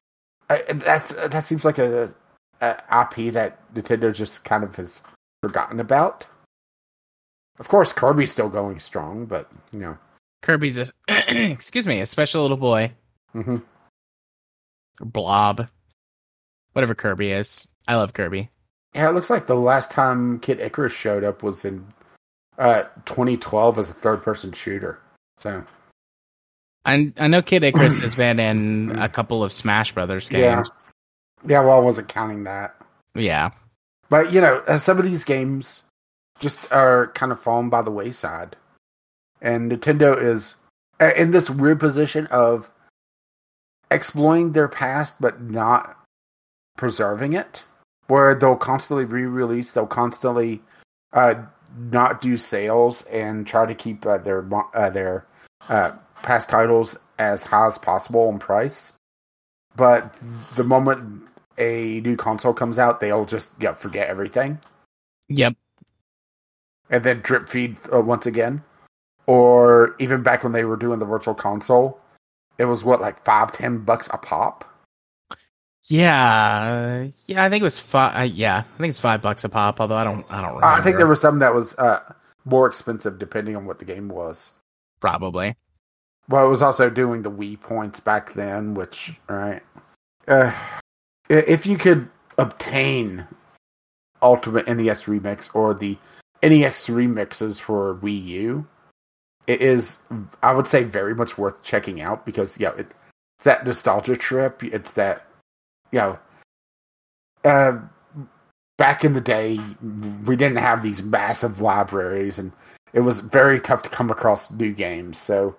uh, that's that seems like a, a IP that Nintendo just kind of has forgotten about. Of course, Kirby's still going strong, but you know, Kirby's a excuse me, a special little boy. hmm blob. Whatever Kirby is. I love Kirby. Yeah, it looks like the last time Kid Icarus showed up was in uh 2012 as a third-person shooter. So I I know Kid Icarus has been in a couple of Smash Brothers games. yeah, well, I wasn't counting that. Yeah. But you know, uh, some of these games just are kind of falling by the wayside, and Nintendo is uh, in this weird position of exploiting their past but not preserving it, where they'll constantly re-release, they'll constantly uh, not do sales and try to keep uh, their mo- uh, their uh, past titles as high as possible in price. But the moment a new console comes out, they'll just yeah, forget everything Yep. and then drip feed uh, once again. Or even back when they were doing the virtual console, it was what like five, ten bucks a pop. Yeah. Yeah, I think it was five uh, yeah, I think it's 5 bucks a pop, although I don't I don't remember. Uh, I think there was some that was uh, more expensive depending on what the game was. probably. Well, it was also doing the Wii points back then, which right. Uh, if you could obtain Ultimate NES Remix or the NES remixes for Wii U, it is I would say very much worth checking out because yeah, it, it's that nostalgia trip. It's that you know, uh, back in the day, we didn't have these massive libraries, and it was very tough to come across new games. So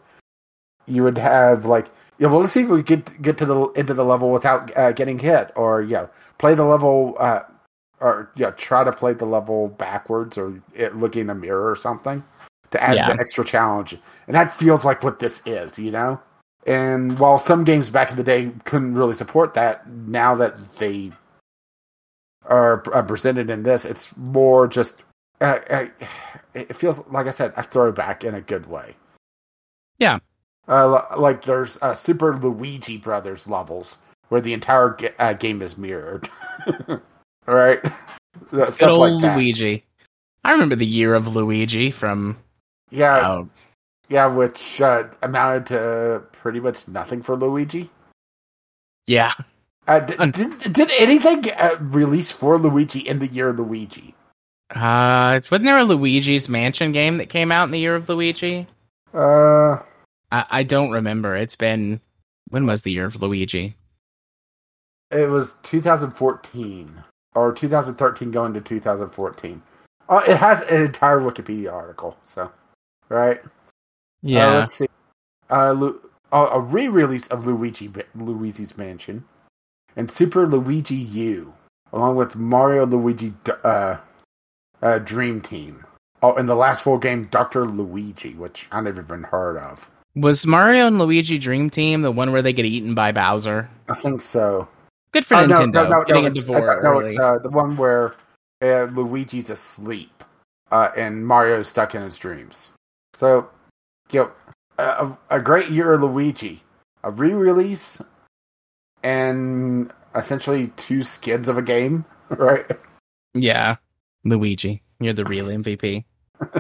you would have like, yeah, well, let's see if we get get to the into the level without uh, getting hit, or yeah, play the level, uh, or yeah, try to play the level backwards, or it, looking in a mirror or something to add Yeah. the extra challenge. And that feels like what this is, you know. And while some games back in the day couldn't really support that, now that they are uh, presented in this, it's more just. Uh, uh, it feels like I said a throwback in a good way. Yeah. Uh, like there's uh, Super Luigi Brothers levels where the entire ga- uh, game is mirrored. All right, Good old like. Luigi. I remember the year of Luigi from Yeah, yeah, which uh, amounted to pretty much nothing for Luigi. yeah. Uh, d- Un- did, did anything uh, release for Luigi in the year of Luigi? Uh wasn't there a Luigi's Mansion game that came out in the year of Luigi? Uh, I, I don't remember. It's been when was the year of Luigi? it was 2014 or 2013 going to 2014. Oh, it has an entire Wikipedia article. So, right. Uh, Yeah. let's see. Uh, Lu- uh, a re-release of Luigi Luigi's Mansion and Super Luigi U, along with Mario Luigi D- uh, uh, Dream Team. Oh, and the last full game, Doctor Luigi, which I never even heard of. was Mario and Luigi Dream Team the one where they get eaten by Bowser? I think so. Good for Oh, no, Nintendo. no, no, getting no, a it's, divorce uh, no, it's uh, the one where uh, Luigi's asleep uh, and Mario's stuck in his dreams. So, you know, a, a great year of Luigi, a re-release, and essentially two skids of a game, right? yeah. Luigi, you're the real MVP.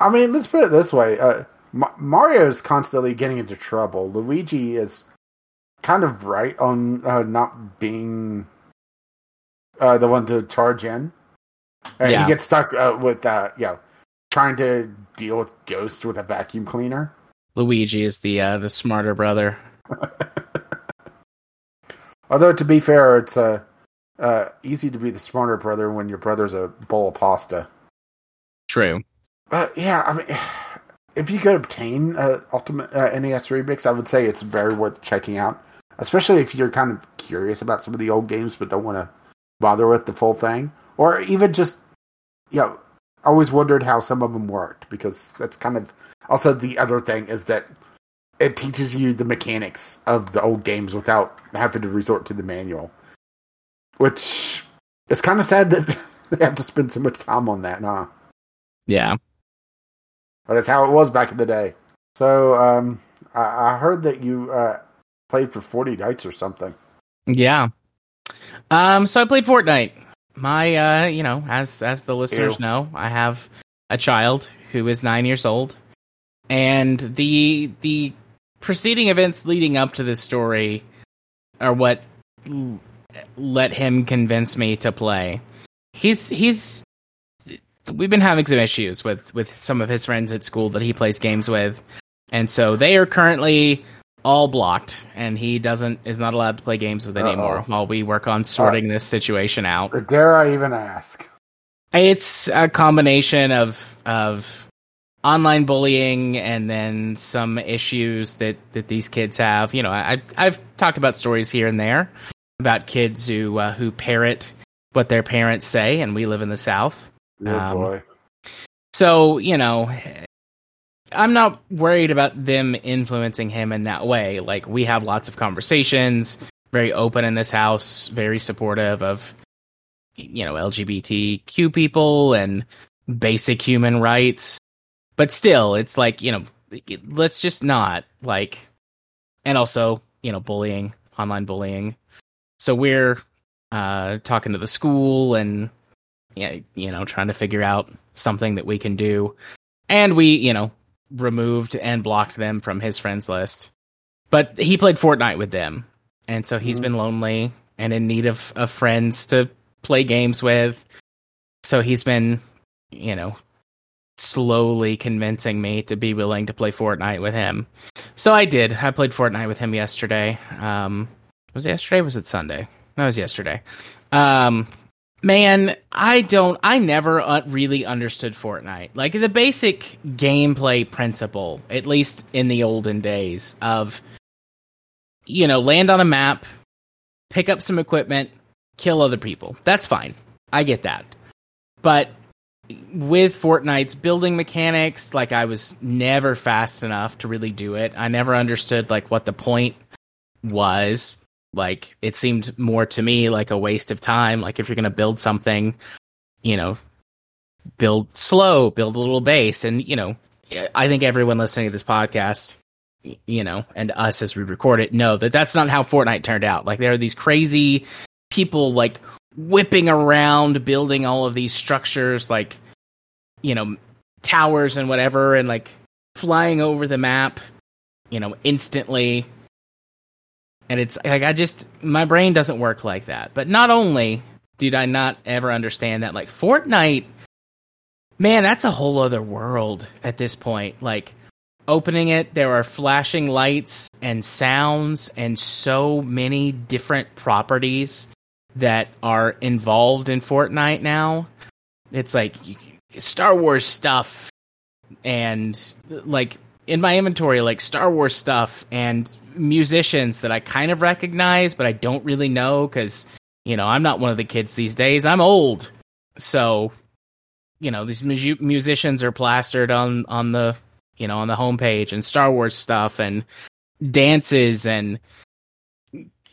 I mean, let's put it this way: uh, Ma- Mario's constantly getting into trouble. Luigi is kind of right on uh, not being uh, the one to charge in. Uh, Yeah. He gets stuck uh, with, uh, know, trying to deal with ghosts with a vacuum cleaner. Luigi is the uh, the smarter brother. Although to be fair, it's uh, uh, easy to be the smarter brother when your brother's a bowl of pasta. True. But yeah, I mean, if you could obtain uh, Ultimate uh, NES remix, I would say it's very worth checking out. Especially if you're kind of curious about some of the old games but don't want to bother with the full thing, or even just, you know, I always wondered how some of them worked because that's kind of also the other thing is that it teaches you the mechanics of the old games without having to resort to the manual, which is kind of sad that they have to spend so much time on that, huh? Yeah. But that's how it was back in the day. So um, I, I heard that you uh, played for 40 nights or something. Yeah. Um, so I played Fortnite. My, uh, you know, as as the listeners Ew. know, I have a child who is nine years old, and the the preceding events leading up to this story are what l- let him convince me to play. He's he's we've been having some issues with with some of his friends at school that he plays games with, and so they are currently all blocked, and he doesn't is not allowed to play games with anymore Uh-oh. while we work on sorting this situation out. Dare I even ask? It's a combination of of online bullying and then some issues that that these kids have. You know, I I've talked about stories here and there about kids who uh, who parrot what their parents say, and we live in the South. Oh Um, boy. So, you know, I'm not worried about them influencing him in that way. Like, we have lots of conversations, very open in this house, very supportive of, you know, LGBTQ people and basic human rights. But still, it's like, you know, let's just not, like, and also, you know, bullying, online bullying. So we're uh, talking to the school and, you know, trying to figure out something that we can do. And we, you know, removed and blocked them from his friends list. But he played Fortnite with them. And so he's Mhm. been lonely and in need of, of friends to play games with. So he's been, you know, slowly convincing me to be willing to play Fortnite with him. So I did. I played Fortnite with him yesterday. Um, was it yesterday? Was it Sunday? No, it was yesterday. Um, man, I don't. I never uh, really understood Fortnite. Like the basic gameplay principle, at least in the olden days, of you know, land on a map, pick up some equipment, kill other people. That's fine. I get that. But with Fortnite's building mechanics, like I was never fast enough to really do it. I never understood like what the point was. Like it seemed more to me like a waste of time. Like if you're going to build something, you know, build slow, build a little base and, you know, I think everyone listening to this podcast, you know, and us as we record it know that that's not how Fortnite turned out. Like there are these crazy people like whipping around building all of these structures like you know towers and whatever and like flying over the map you know instantly and it's like i just my brain doesn't work like that but not only did i not ever understand that like fortnite man that's a whole other world at this point like opening it there are flashing lights and sounds and so many different properties that are involved in Fortnite now. It's like Star Wars stuff and like in my inventory like Star Wars stuff and musicians that I kind of recognize but I don't really know cuz you know, I'm not one of the kids these days. I'm old. So, you know, these mu- musicians are plastered on on the, you know, on the homepage and Star Wars stuff and dances and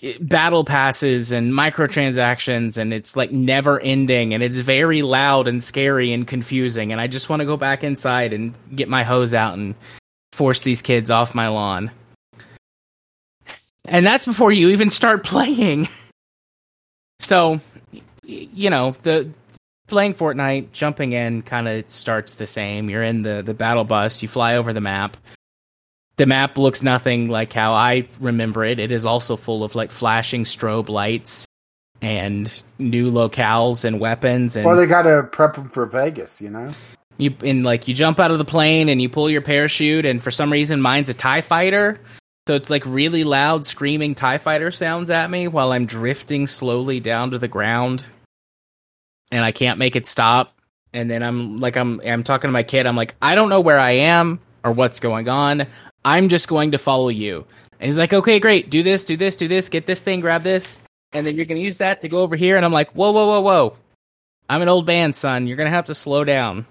eh, battle passes and microtransactions and it's like never ending and it's very loud and scary and confusing and I just want to go back inside and get my hose out and force these kids off my lawn. And that's before you even start playing. So, you know, the playing Fortnite, jumping in kind of starts the same. You're in the the battle bus, you fly over the map the map looks nothing like how I remember it. It is also full of like flashing strobe lights and new locales and weapons and Well, they got to prep them for Vegas, you know? you and like you jump out of the plane and you pull your parachute and for some reason mine's a tie fighter So it's like really loud screaming TIE fighter sounds at me while I'm drifting slowly down to the ground and I can't make it stop. And then I'm like I'm I'm talking to my kid, I'm like, I don't know where I am or what's going on. I'm just going to follow you. And he's like, Okay, great, do this, do this, do this, get this thing, grab this, and then you're gonna use that to go over here. And I'm like, Whoa, whoa, whoa, whoa. I'm an old man, son. You're gonna have to slow down.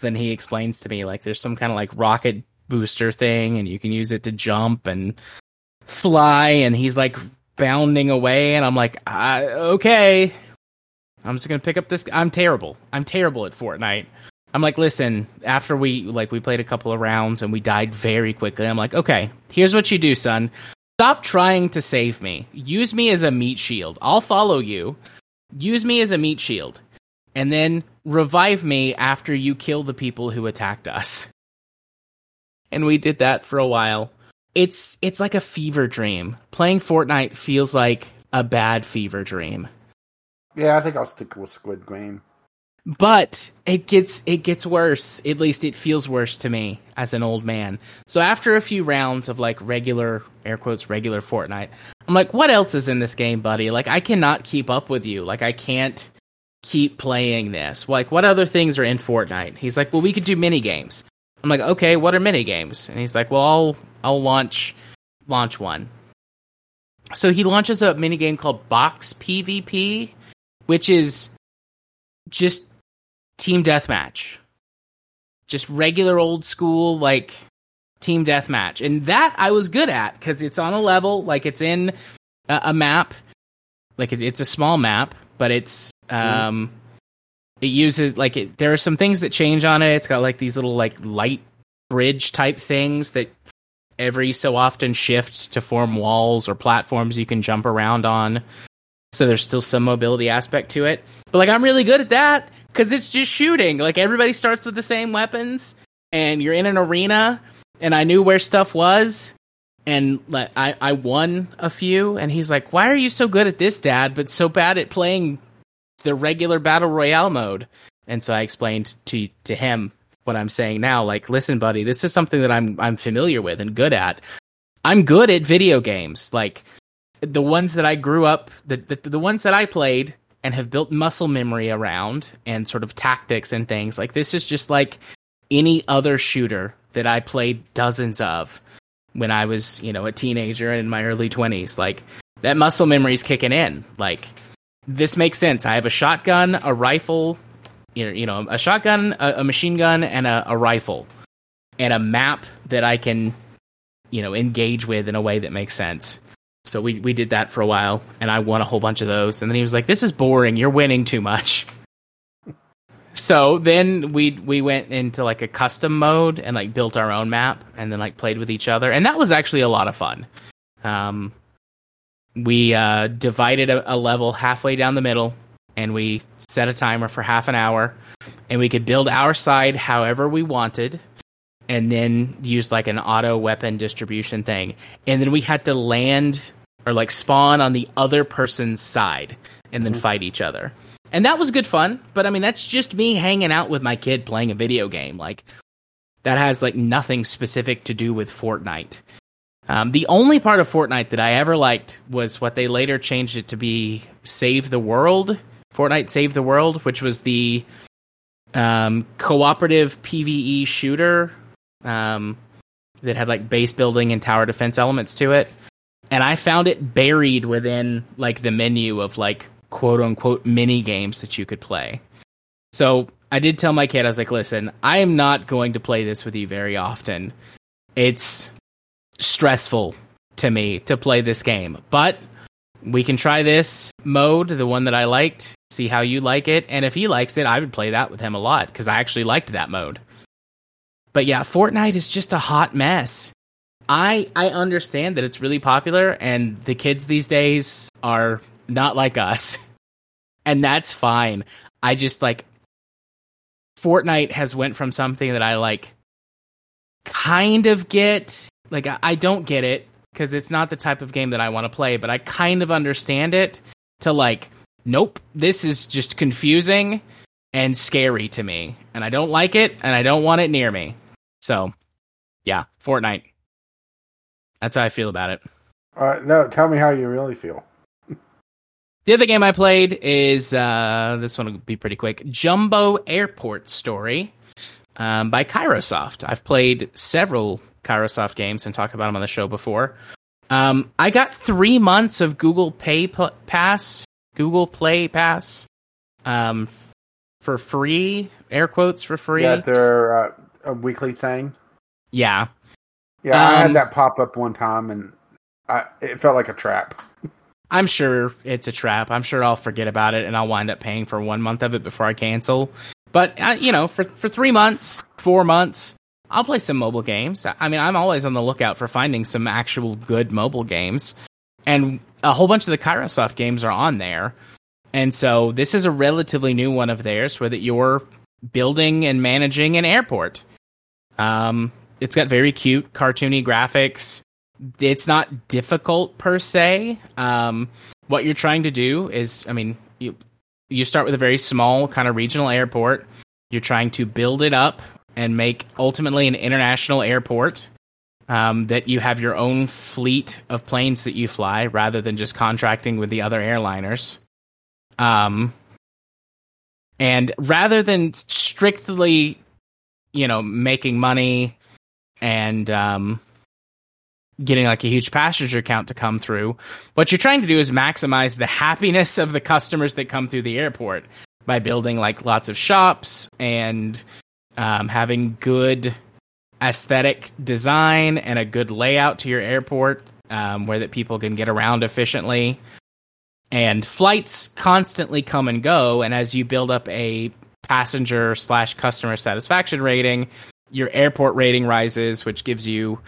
Then he explains to me like there's some kind of like rocket booster thing and you can use it to jump and fly and he's like bounding away and I'm like uh, okay. I'm just gonna pick up this I'm terrible. I'm terrible at Fortnite. I'm like listen after we like we played a couple of rounds and we died very quickly I'm like okay here's what you do son. Stop trying to save me. Use me as a meat shield. I'll follow you. Use me as a meat shield. And then revive me after you kill the people who attacked us and we did that for a while. It's it's like a fever dream. Playing Fortnite feels like a bad fever dream. Yeah, I think I'll stick with Squid Game. But it gets it gets worse. At least it feels worse to me as an old man. So after a few rounds of like regular air quotes regular Fortnite, I'm like, what else is in this game, buddy? Like I cannot keep up with you. Like I can't keep playing this. Like what other things are in Fortnite? He's like, well, we could do mini games. I'm like, okay, what are mini games? And he's like, well, I'll I'll launch launch one. So he launches a mini game called Box PvP, which is just team deathmatch, just regular old school like team deathmatch, and that I was good at because it's on a level, like it's in a, a map, like it's, it's a small map, but it's um. Mm it uses like it, there are some things that change on it. It's got like these little like light bridge type things that every so often shift to form walls or platforms you can jump around on. So there's still some mobility aspect to it. But like I'm really good at that cuz it's just shooting. Like everybody starts with the same weapons and you're in an arena and I knew where stuff was and like I I won a few and he's like, "Why are you so good at this, dad, but so bad at playing the regular battle royale mode. And so I explained to to him what I'm saying now. Like, listen, buddy, this is something that I'm I'm familiar with and good at. I'm good at video games. Like the ones that I grew up, the the, the ones that I played and have built muscle memory around and sort of tactics and things. Like this is just like any other shooter that I played dozens of when I was, you know, a teenager and in my early 20s. Like that muscle memory is kicking in. Like this makes sense. I have a shotgun, a rifle, you know, a shotgun, a, a machine gun, and a, a, rifle, and a map that I can, you know, engage with in a way that makes sense. So we we did that for a while, and I won a whole bunch of those. And then he was like, "This is boring. You're winning too much." so then we we went into like a custom mode and like built our own map, and then like played with each other, and that was actually a lot of fun. Um, we uh, divided a, a, level halfway down the middle and we set a timer for half an hour and we could build our side however we wanted and then use like an auto weapon distribution thing. And then we had to land or like spawn on the other person's side and then mm-hmm. fight each other. And that was good fun but i mean that's just me hanging out with my kid playing a video game. Like that has like nothing specific to do with fortnite um, the only part of Fortnite that I ever liked was what they later changed it to be Save the World. Fortnite Save the World, which was the um, cooperative PVE shooter um, that had like base building and tower defense elements to it. And I found it buried within like the menu of like quote unquote mini games that you could play. So I did tell my kid, I was like, listen, I am not going to play this with you very often. It's stressful to me to play this game. But we can try this mode, the one that I liked, see how you like it. And if he likes it, I would play that with him a lot because I actually liked that mode. But yeah, Fortnite is just a hot mess. I I understand that it's really popular and the kids these days are not like us. And that's fine. I just like Fortnite has went from something that I like kind of get like I, don't get it because it's not the type of game that I want to play, but I kind of understand it to like, nope, this is just confusing and scary to me, and I don't like it, and I don't want it near me. So, yeah, Fortnite. That's how I feel about it. Uh, no, tell me how you really feel. The other game I played is uh, this one will be pretty quick. Jumbo Airport Story um, by Kairosoft. I've played several Kairosoft games and talked about them on the show before. Um, I got three months of Google Pay P- Pass, Google Play Pass, um, f- for free. Air quotes for free. Yeah, they're uh, a weekly thing. Yeah. Yeah, I Um, had that pop up one time, and I, it felt like a trap. I'm sure it's a trap. I'm sure I'll forget about it and I'll wind up paying for one month of it before I cancel. But uh, you know, for for three months, four months, I'll play some mobile games. I mean, I'm always on the lookout for finding some actual good mobile games, and a whole bunch of the Kairosoft games are on there. And so this is a relatively new one of theirs, where that you're building and managing an airport. Um, it's got very cute, cartoony graphics it's not difficult per se. Um, what you're trying to do is, I mean, you you start with a very small kind of regional airport. You're trying to build it up and make ultimately an international airport. Um, that you have your own fleet of planes that you fly rather than just contracting with the other airliners. Um, and rather than strictly, you know, making money and um, getting like a huge passenger count to come through. What you're trying to do is maximize the happiness of the customers that come through the airport by building like lots of shops and um, having good aesthetic design and a good layout to your airport um, where that people can get around efficiently. And flights constantly come and go, and as you build up a passenger slash customer satisfaction rating, your airport rating rises, which gives you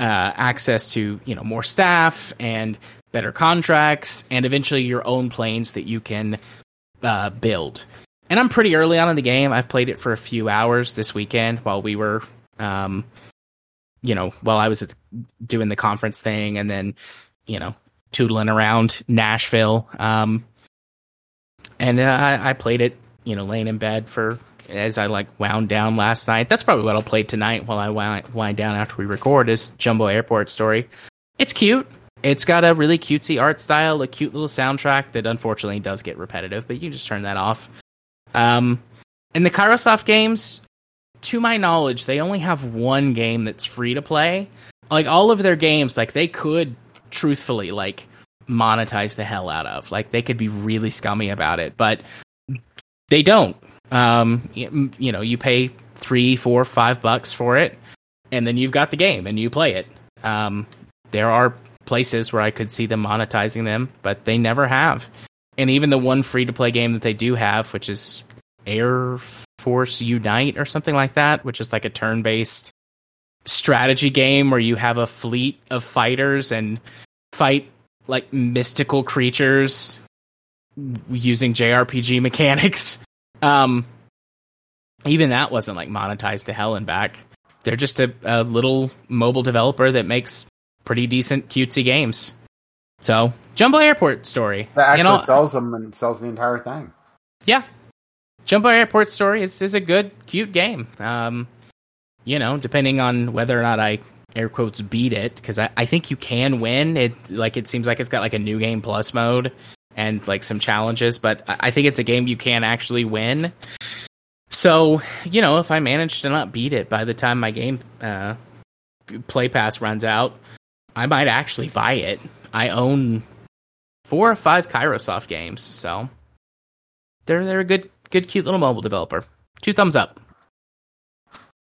uh, access to you know more staff and better contracts, and eventually your own planes that you can uh, build. And I'm pretty early on in the game. I've played it for a few hours this weekend while we were, um, you know, while I was doing the conference thing, and then you know tootling around Nashville. Um, and uh, I, I played it, you know, laying in bed for as I like wound down last night. That's probably what I'll play tonight while I wind, down after we record. Is Jumbo Airport Story. It's cute. It's got a really cutesy art style, a cute little soundtrack that unfortunately does get repetitive, but you can just turn that off. Um, and the Kairosoft games, to my knowledge, they only have one game that's free to play. Like all of their games, like they could truthfully like monetize the hell out of. Like they could be really scummy about it, but they don't. Um, you, you know, you pay three, four, five bucks for it, and then you've got the game and you play it. Um, there are places where I could see them monetizing them, but they never have. And even the one free to play game that they do have, which is Air Force Unite or something like that, which is like a turn based strategy game where you have a fleet of fighters and fight like mystical creatures using JRPG mechanics. Um, even that wasn't like monetized to hell and back. They're just a, a little mobile developer that makes pretty decent cutesy games. So, Jumbo Airport Story. That actually You know, sells them and sells the entire thing. yeah. Jumbo Airport Story is, is a good, cute game. Um, you know, depending on whether or not I air quotes beat it, because I, I think you can win. It like it seems like it's got like a new game plus mode and like some challenges, but I, I think it's a game you can actually win. So, you know, if I manage to not beat it by the time my game uh, play pass runs out, I might actually buy it. I own four or five Kairosoft games, so they're they're a good good cute little mobile developer. Two thumbs up.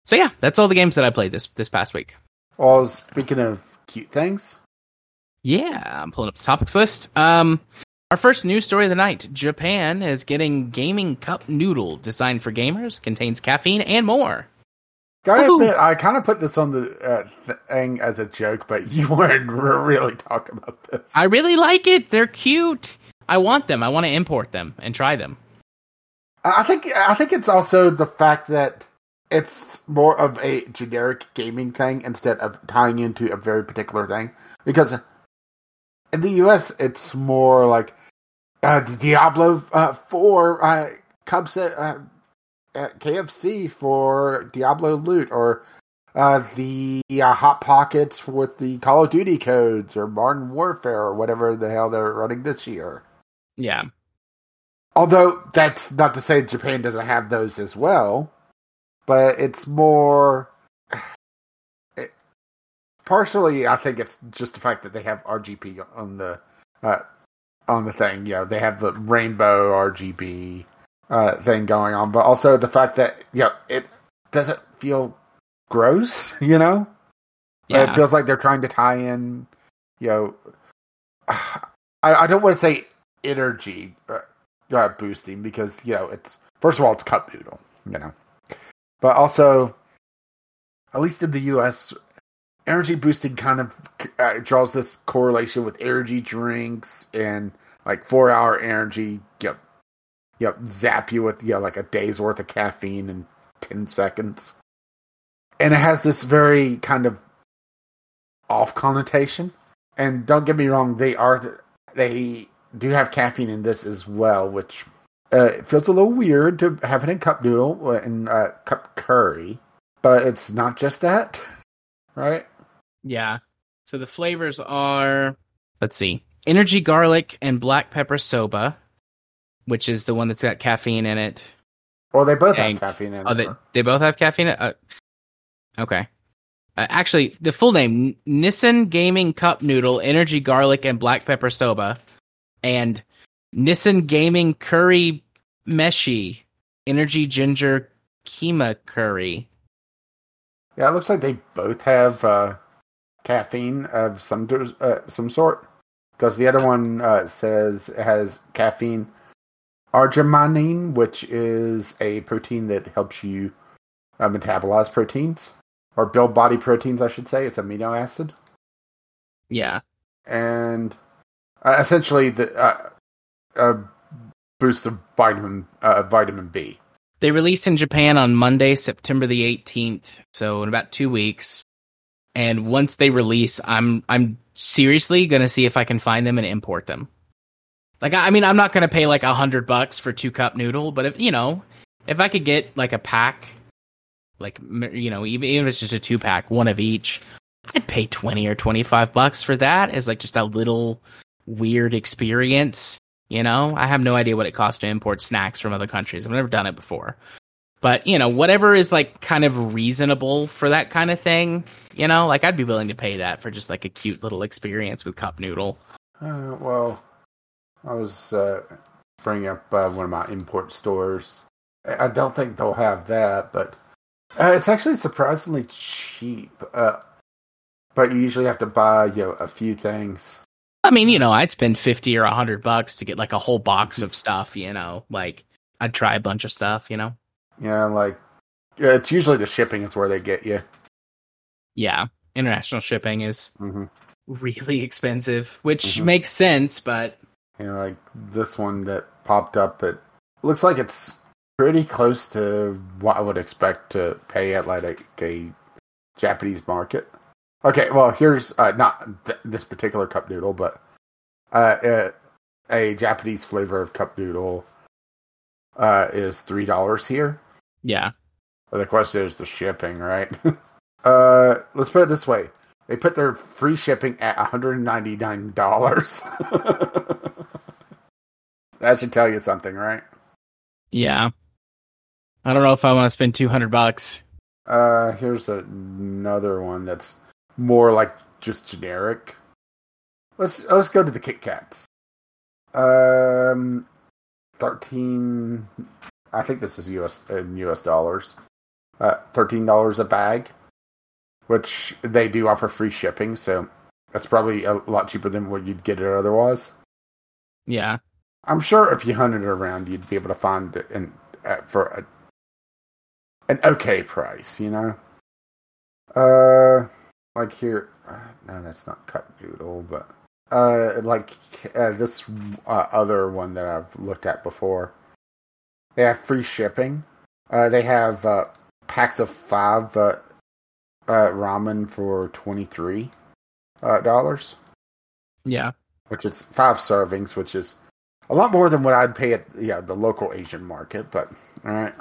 So yeah, that's all the games that I played this this past week. Well, speaking of cute things, Yeah, I'm pulling up the topics list. Um, our first news story of the night: Japan is getting gaming cup noodle designed for gamers, contains caffeine and more. Gotta admit, I kind of put this on the uh, thing as a joke, but you weren't r- really talking about this. I really like it. They're cute. I want them. I want to import them and try them. I think I think it's also the fact that it's more of a generic gaming thing instead of tying into a very particular thing. Because in the U.S., it's more like uh, Diablo uh, Four uh, Cubs uh, uh, KFC for Diablo loot, or uh, the uh, hot pockets with the Call of Duty codes or Modern Warfare or whatever the hell they're running this year. Yeah. Although that's not to say Japan doesn't have those as well, but it's more. It, partially, I think it's just the fact that they have RGB on the uh, on the thing. You know, they have the rainbow RGB uh, thing going on, but also the fact that you know, it doesn't feel gross. You know, Yeah. it feels like they're trying to tie in. You know, I, I don't want to say energy uh, uh, boosting because you know it's first of all it's cup noodle, you know, but also at least in the U.S. Energy boosting kind of uh, draws this correlation with energy drinks and like four hour energy, yep, yep, zap you with you know, like a day's worth of caffeine in ten seconds, and it has this very kind of off connotation. And don't get me wrong, they are they do have caffeine in this as well, which uh, it feels a little weird to have it in cup noodle and uh, cup curry, but it's not just that, right? Yeah. So the flavors are let's see. Energy garlic and black pepper soba, which is the one that's got caffeine in it. Well, they both And- have caffeine in Oh, it. they they both have caffeine. Uh, okay. Uh, actually, the full name Nissin Gaming Cup Noodle Energy Garlic and Black Pepper Soba, and Nissin Gaming Curry Meshi Energy Ginger Keema Curry. Yeah, it looks like they both have uh, caffeine of some uh, some sort. Because the other one uh, says it has caffeine arginine, which is a protein that helps you uh, metabolize proteins or build body proteins, I should say. It's amino acid, Yeah, and uh, essentially the uh, uh, boost of vitamin uh, vitamin B. they released in Japan on Monday, September the eighteenth. So in about two weeks. And once they release, I'm I'm seriously gonna see if I can find them and import them. Like I mean, I'm not gonna pay like a hundred bucks for two cup noodle, but if you know, if I could get like a pack, like you know, even, even if it's just a two pack, one of each, I'd pay twenty or twenty five bucks for that as like just a little weird experience. You know, I have no idea what it costs to import snacks from other countries. I've never done it before. But, you know, whatever is like kind of reasonable for that kind of thing, you know, like I'd be willing to pay that for just like a cute little experience with cup noodle. Uh, well, I was uh, bringing up uh, one of my import stores. I don't think they'll have that, but uh, it's actually surprisingly cheap. Uh, but you usually have to buy, you know, a few things. I mean, you know, I'd spend 50 or a 100 bucks to get like a whole box of stuff, you know, like I'd try a bunch of stuff, you know. Yeah, like yeah, it's usually the shipping is where they get you. Yeah, international shipping is hmm really expensive, which Mhm. makes sense, but You know, like this one that popped up, it looks like it's pretty close to what I would expect to pay at like a, a Japanese market. Okay, well, here's uh, not th- this particular cup noodle, but uh, uh, a Japanese flavor of cup noodle uh, is three dollars here. yeah. But the question is the shipping, right? uh, let's put it this way: they put their free shipping at one hundred ninety nine dollars. that should tell you something, right? Yeah. I don't know if I want to spend 200 bucks. Uh, here's another one that's more like just generic. Let's let's go to the Kit Kats. Um, thirteen. I think this is U.S. in U.S. dollars. Uh, thirteen dollars a bag, which they do offer free shipping, so that's probably a lot cheaper than what you'd get it otherwise. Yeah. I'm sure if you hunted around, you'd be able to find it in, uh, for a, an okay price, you know. Uh, like here, uh, no, that's not cup noodle, but uh, like uh, this uh, other one that I've looked at before. They have free shipping. Uh, they have uh, packs of five uh, uh, ramen for twenty three uh, dollars Yeah. which is five servings, which is a lot more than what I'd pay at yeah the local Asian market. But all right,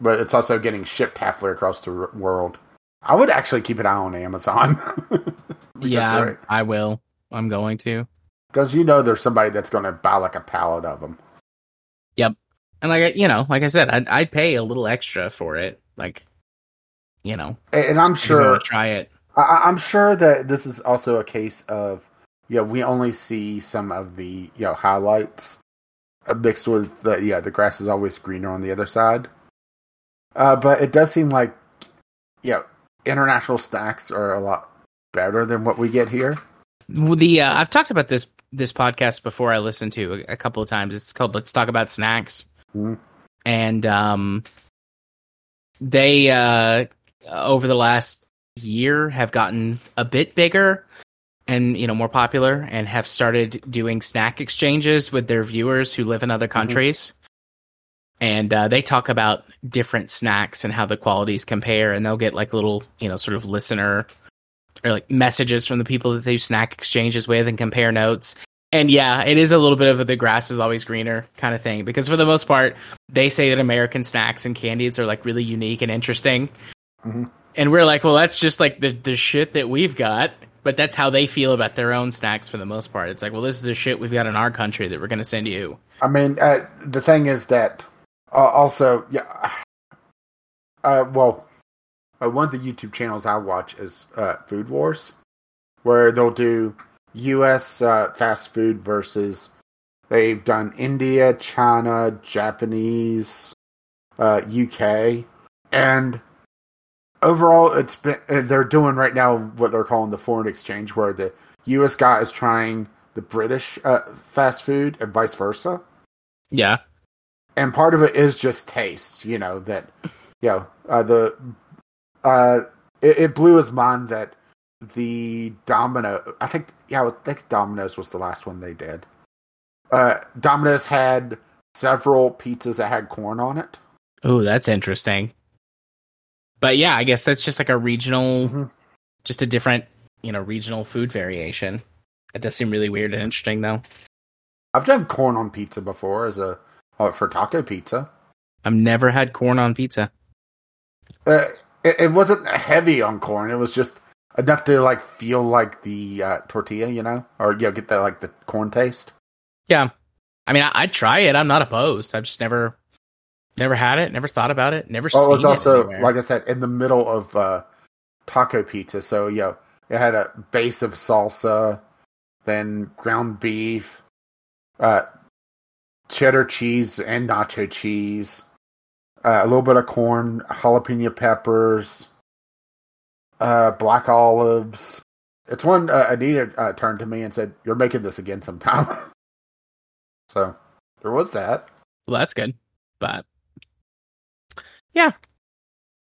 but it's also getting shipped halfway across the r- world. I would actually keep an eye on Amazon. yeah, right. I will. I'm going to. Because you know there's somebody that's going to buy like a pallet of them. Yep. And like you know, like I said, I'd, I'd pay a little extra for it. Like, you know, and, and I'm sure try it. I, I'm sure that this is also a case of yeah, we only see some of the you know highlights mixed with the yeah the grass is always greener on the other side. Uh, but it does seem like yeah, international stacks are a lot better than what we get here. The uh, I've talked about this this podcast before. I listened to a, a couple of times. It's called "Let's Talk About Snacks," mm-hmm. and um, they uh, over the last year have gotten a bit bigger and you know more popular and have started doing snack exchanges with their viewers who live in other mm-hmm. countries mm-hmm. and uh, they talk about different snacks and how the qualities compare and they'll get like little you know sort of listener or like messages from the people that they do snack exchanges with and compare notes and yeah it is a little bit of a, the grass is always greener kind of thing because for the most part they say that american snacks and candies are like really unique and interesting mm-hmm. and we're like well that's just like the, the shit that we've got but that's how they feel about their own snacks for the most part. It's like, well, this is a shit we've got in our country that we're going to send you. I mean, uh, the thing is that uh, also, yeah, uh, well, uh, one of the YouTube channels I watch is uh, Food Wars, where they'll do U.S. Uh, fast food versus they've done India, China, Japanese, UK, and overall, it's been they're doing right now what they're calling the foreign exchange, where the U.S. guy is trying the British uh, fast food and vice versa. Yeah, and part of it is just taste. You know that, you know, uh, the uh, it, it, blew his mind that the Domino. I think yeah, I think Domino's was the last one they did. Uh, Domino's had several pizzas that had corn on it. Oh, that's interesting but yeah, I guess that's just like a regional, mm-hmm. just a different, you know, regional food variation. It does seem really weird and interesting, though. I've done corn on pizza before as a uh, for taco pizza. I've never had corn on pizza. Uh, it, it, wasn't heavy on corn. It was just enough to like feel like the uh, tortilla, you know, or you know, get that like the corn taste. Yeah, I mean, I, would try it. I'm not opposed. I've just never Never had it. Never thought about it. Never. Oh, it It was also it like I said in the middle of uh, taco pizza. So you know, it had a base of salsa, then ground beef, uh, cheddar cheese and nacho cheese, uh, a little bit of corn, jalapeno peppers, uh, black olives. It's one uh, Anita uh, turned to me and said, "You're making this again sometime." so there was that. Well, that's good, but yeah,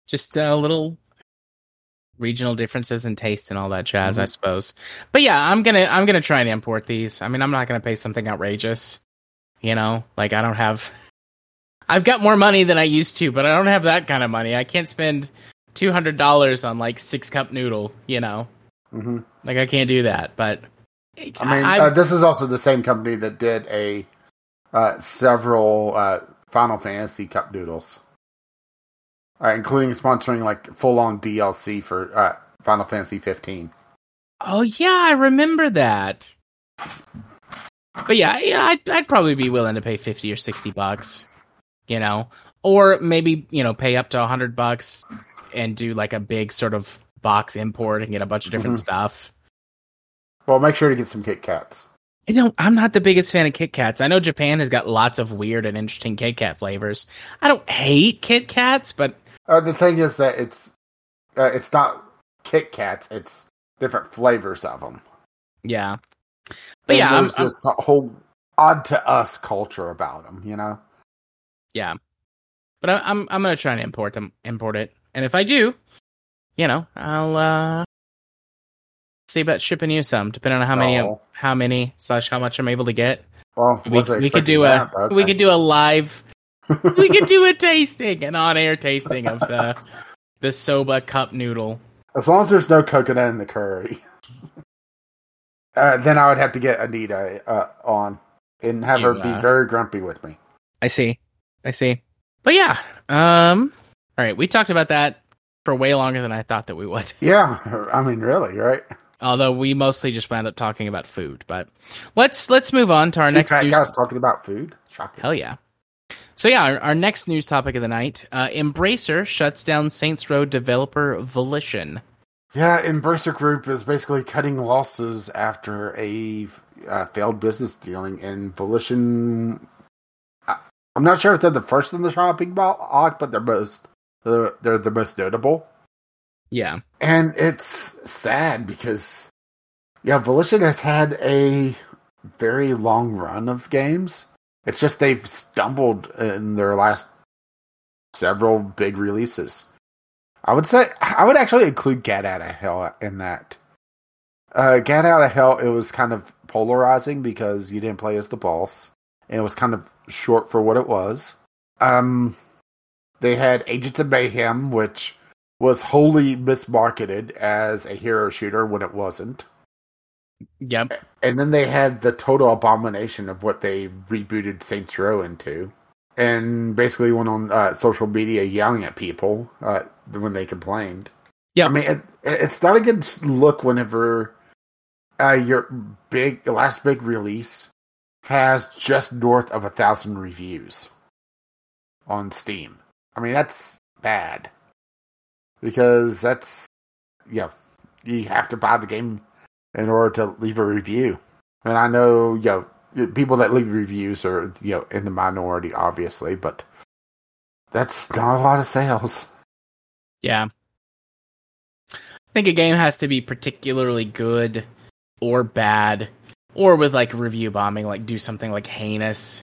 just a little regional differences in taste and all that jazz, mm-hmm. I suppose. But yeah, I'm gonna I'm gonna try and import these. I mean, I'm not gonna pay something outrageous. You know, like I don't have. I've got more money than I used to, but I don't have that kind of money. I can't spend two hundred dollars on like six cup noodle. You know, mm-hmm. like I can't do that. But I mean, uh, this is also the same company that did a uh, several uh, Final Fantasy cup noodles uh, including sponsoring like full on DLC for uh, Final Fantasy 15. Oh yeah, I remember that. But yeah, yeah, I'd, I'd probably be willing to pay fifty or sixty bucks, you know, or maybe you know pay up to a hundred bucks and do like a big sort of box import and get a bunch of different mm-hmm. stuff. Well, make sure to get some Kit Kats. You know, I'm not the biggest fan of Kit Kats. I know Japan has got lots of weird and interesting Kit Kat flavors. I don't hate Kit Kats, but uh, the thing is that it's uh, it's not Kit Kats; it's different flavors of them. Yeah, but and yeah, there's I'm, this I'm, whole odd to us culture about them. You know. Yeah, but I, I'm I'm gonna try and import them, import it, and if I do, you know, I'll uh see about shipping you some, depending on how many oh. how many slash how much I'm able to get. Well, we, we could do a okay. we could do a live we could do a tasting, an on-air tasting of the the soba cup noodle. As long as there's no coconut in the curry, uh, then I would have to get Anita uh, on and have you, her be uh, very grumpy with me. I see, I see. But yeah, um, all right, we talked about that. for way longer than I thought that we would. Yeah, I mean, really, right? Although we mostly just wound up talking about food, but let's let's move on to our Two next news. guys talking about food. Shocking. Hell yeah! So yeah, our, our next news topic of the night: uh, Embracer shuts down Saints Row developer Volition. Yeah, Embracer Group is basically cutting losses after a uh, failed business dealing, and Volition. I, I'm not sure if they're the first in the shopping block, but they're most they're, they're the most notable. Yeah, And it's sad because, yeah, Volition has had a very long run of games. It's just they've stumbled in their last several big releases. I would say I would actually include Gat Out of Hell in that. Uh, Gat Out of Hell, it was kind of polarizing because you didn't play as the boss, and it was kind of short for what it was. Um, they had Agents of Mayhem, which was wholly mismarketed as a hero shooter when it wasn't. Yep, And then they had the total abomination of what they rebooted Saints Row into. And basically went on uh, social media yelling at people uh, when they complained. Yeah. I mean, it, it's not a good look whenever uh, your big, last big release has just north of a thousand reviews on Steam. I mean, that's bad because that's yeah, you have to buy the game in order to leave a review. And I know you know people that leave reviews are you know in the minority, obviously, but that's not a lot of sales. yeah. I think a game has to be particularly good or bad, or with like review bombing, like do something like heinous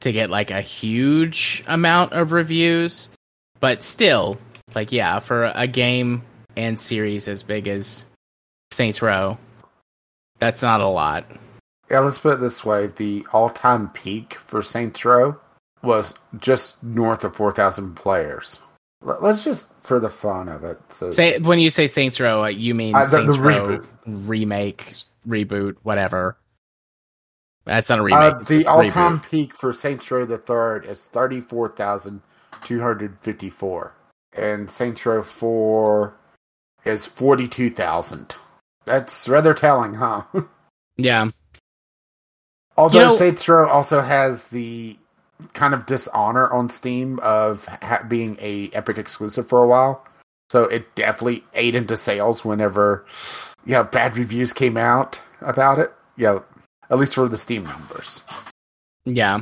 to get like a huge amount of reviews. But still, like yeah, for a game and series as big as Saints Row, that's not a lot. Yeah, let's put it this way: the all-time peak for Saints Row was just north of four thousand players. Let- Let's just for the fun of it. So Say when you say Saints Row, uh, you mean Uh, the- Saints the Row reboot. remake, reboot, whatever. That's not a remake. uh, the all-time reboot. peak for Saints Row the Third is thirty-four thousand two hundred fifty-four, and Saints Row Four is forty-two thousand. That's rather telling, huh? Yeah, Although You know- Saints Row also has the kind of dishonor on Steam of ha- being a Epic exclusive for a while, so it definitely ate into sales whenever yeah bad reviews came out about it. Yeah, at least for the Steam numbers. yeah.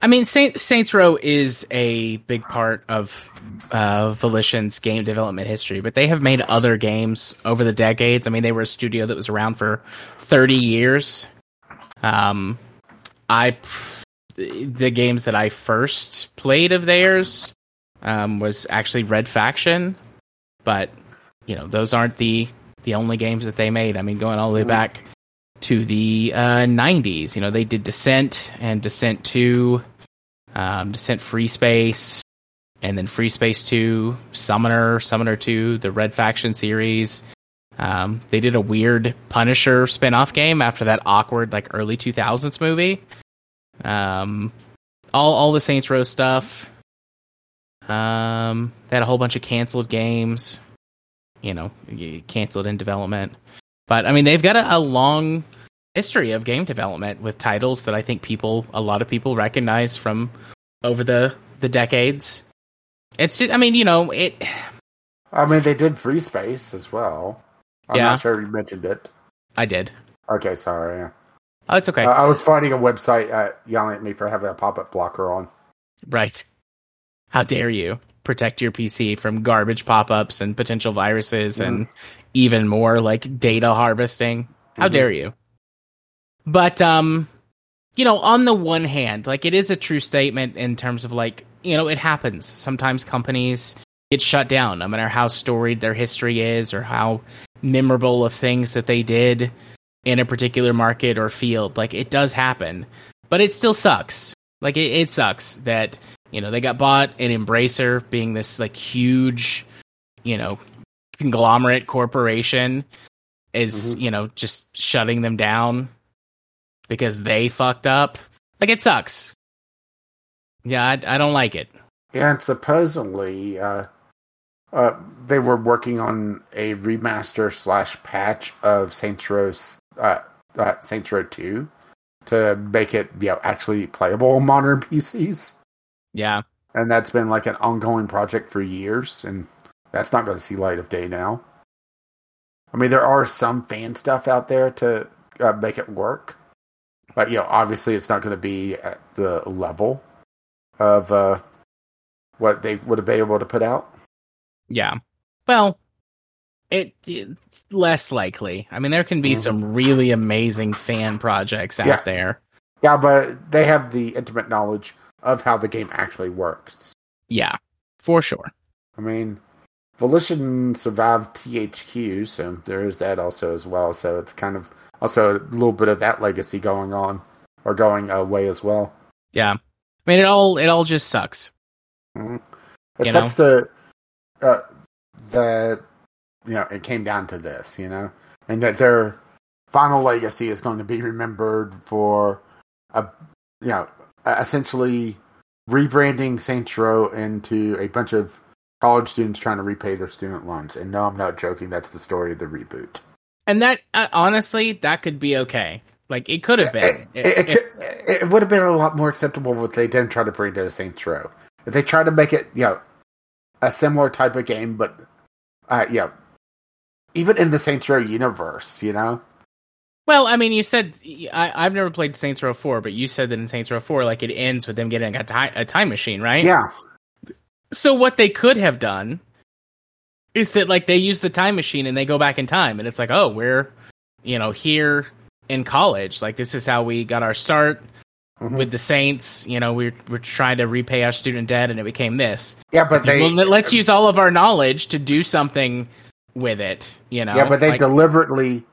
I mean, Saint, Saints Row is a big part of uh, Volition's game development history, but they have made other games over the decades. I mean, they were a studio that was around for thirty years. Um, I the games that I first played of theirs um, was actually Red Faction, but you know those aren't the the only games that they made. I mean, going all the way back to the uh, 90s, you know, they did Descent and Descent 2, um, Descent Free Space, and then Free Space 2, Summoner, Summoner 2, the Red Faction series. Um, they did a weird Punisher spin-off game after that awkward like early 2000s movie. Um, all all the Saints Row stuff. Um, they had a whole bunch of canceled games. You know, canceled in development. But I mean, they've got a, a long history of game development with titles that I think people, a lot of people, recognize from over the the decades. It's, just, I mean, you know, it. I mean, they did Free Space as well. I'm Yeah. not sure you mentioned it. I did. Okay, sorry. Oh, it's okay. Uh, I was finding a website uh, yelling at me for having a pop-up blocker on. Right. How dare you protect your PC from garbage pop-ups and potential viruses and even more like data harvesting? How Mhm. dare you? But um you know, on the one hand, like it is a true statement in terms of like, you know, it happens. Sometimes companies get shut down no matter how storied their history is or how memorable of things that they did in a particular market or field. Like it does happen. But it still sucks. Like it, it sucks that, you know, they got bought and Embracer being this like huge, you know, conglomerate corporation is, Mhm. you know, just shutting them down because they fucked up. Like it sucks. Yeah, I, I don't like it. And supposedly, uh, uh, they were working on a remaster slash patch of Saints Row, uh, uh, Saints Row Two to make it, you know, actually playable on modern PCs. Yeah, and that's been like an ongoing project for years, and that's not going to see light of day now. I mean, there are some fan stuff out there to uh, make it work, but you know, obviously, it's not going to be at the level of uh, what they would have been able to put out. Yeah. Well, it, it's less likely. I mean, there can be mm-hmm. some really amazing fan projects out yeah. there. Yeah, but they have the intimate knowledge of how the game actually works. Yeah, for sure. I mean, Volition survived THQ, so there is that also as well. So it's kind of also a little bit of that legacy going on or going away as well. Yeah, I mean, it all it all just sucks. Mm-hmm. It you sucks know? to uh, that you know it came down to this, you know, and that their final legacy is going to be remembered for a you know essentially rebranding Saints Row into a bunch of college students trying to repay their student loans. And no, I'm not joking. That's the story of the reboot. And that uh, honestly, that could be okay. Like it could have been. It, it, it, it, would have been a lot more acceptable if they didn't try to bring it to Saints Row. If they tried to make it, you know, a similar type of game, but uh, yeah, even in the Saints Row universe, you know. Well, I mean, you said I, have never played Saints Row Four, but you said that in Saints Row Four, like it ends with them getting a, time a time machine, right? Yeah. So what they could have done is that like they use the time machine and they go back in time, and it's like, oh, we're you know here in college, like this is how we got our start mm-hmm. with the Saints. You know, we're we're trying to repay our student debt, and it became this. Yeah, but they well, let's use all of our knowledge to do something with it. You know. Yeah, but they like, deliberately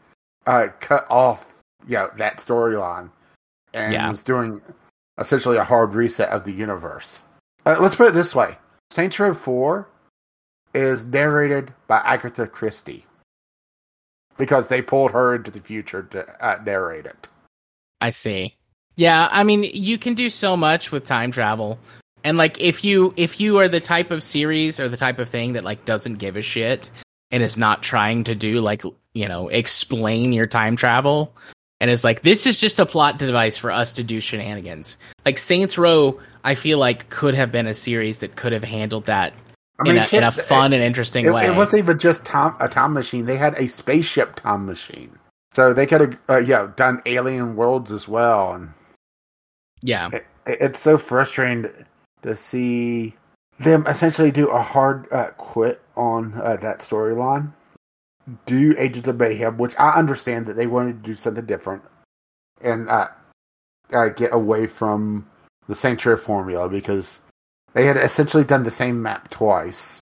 uh, cut off you know, that storyline and yeah. was doing essentially a hard reset of the universe. Uh, let's put it this way: Saints Row Four is narrated by Agatha Christie because they pulled her into the future to uh, narrate it. I see. Yeah, I mean, you can do so much with time travel. And like if you if you are the type of series or the type of thing that like doesn't give a shit and is not trying to do like, you know, explain your time travel and it's like this is just a plot device for us to do shenanigans. Like Saints Row, I feel like could have been a series that could have handled that I mean, in, a, shit, in a fun it, and interesting it, way. It wasn't even just time, a time machine; they had a spaceship time machine, so they could have, uh, yeah, done alien worlds as well, and yeah, it, it's so frustrating to see them essentially do a hard uh, quit on uh, that storyline. Do Agents of Mayhem, which I understand that they wanted to do something different and uh, uh, get away from the Row formula because they had essentially done the same map twice.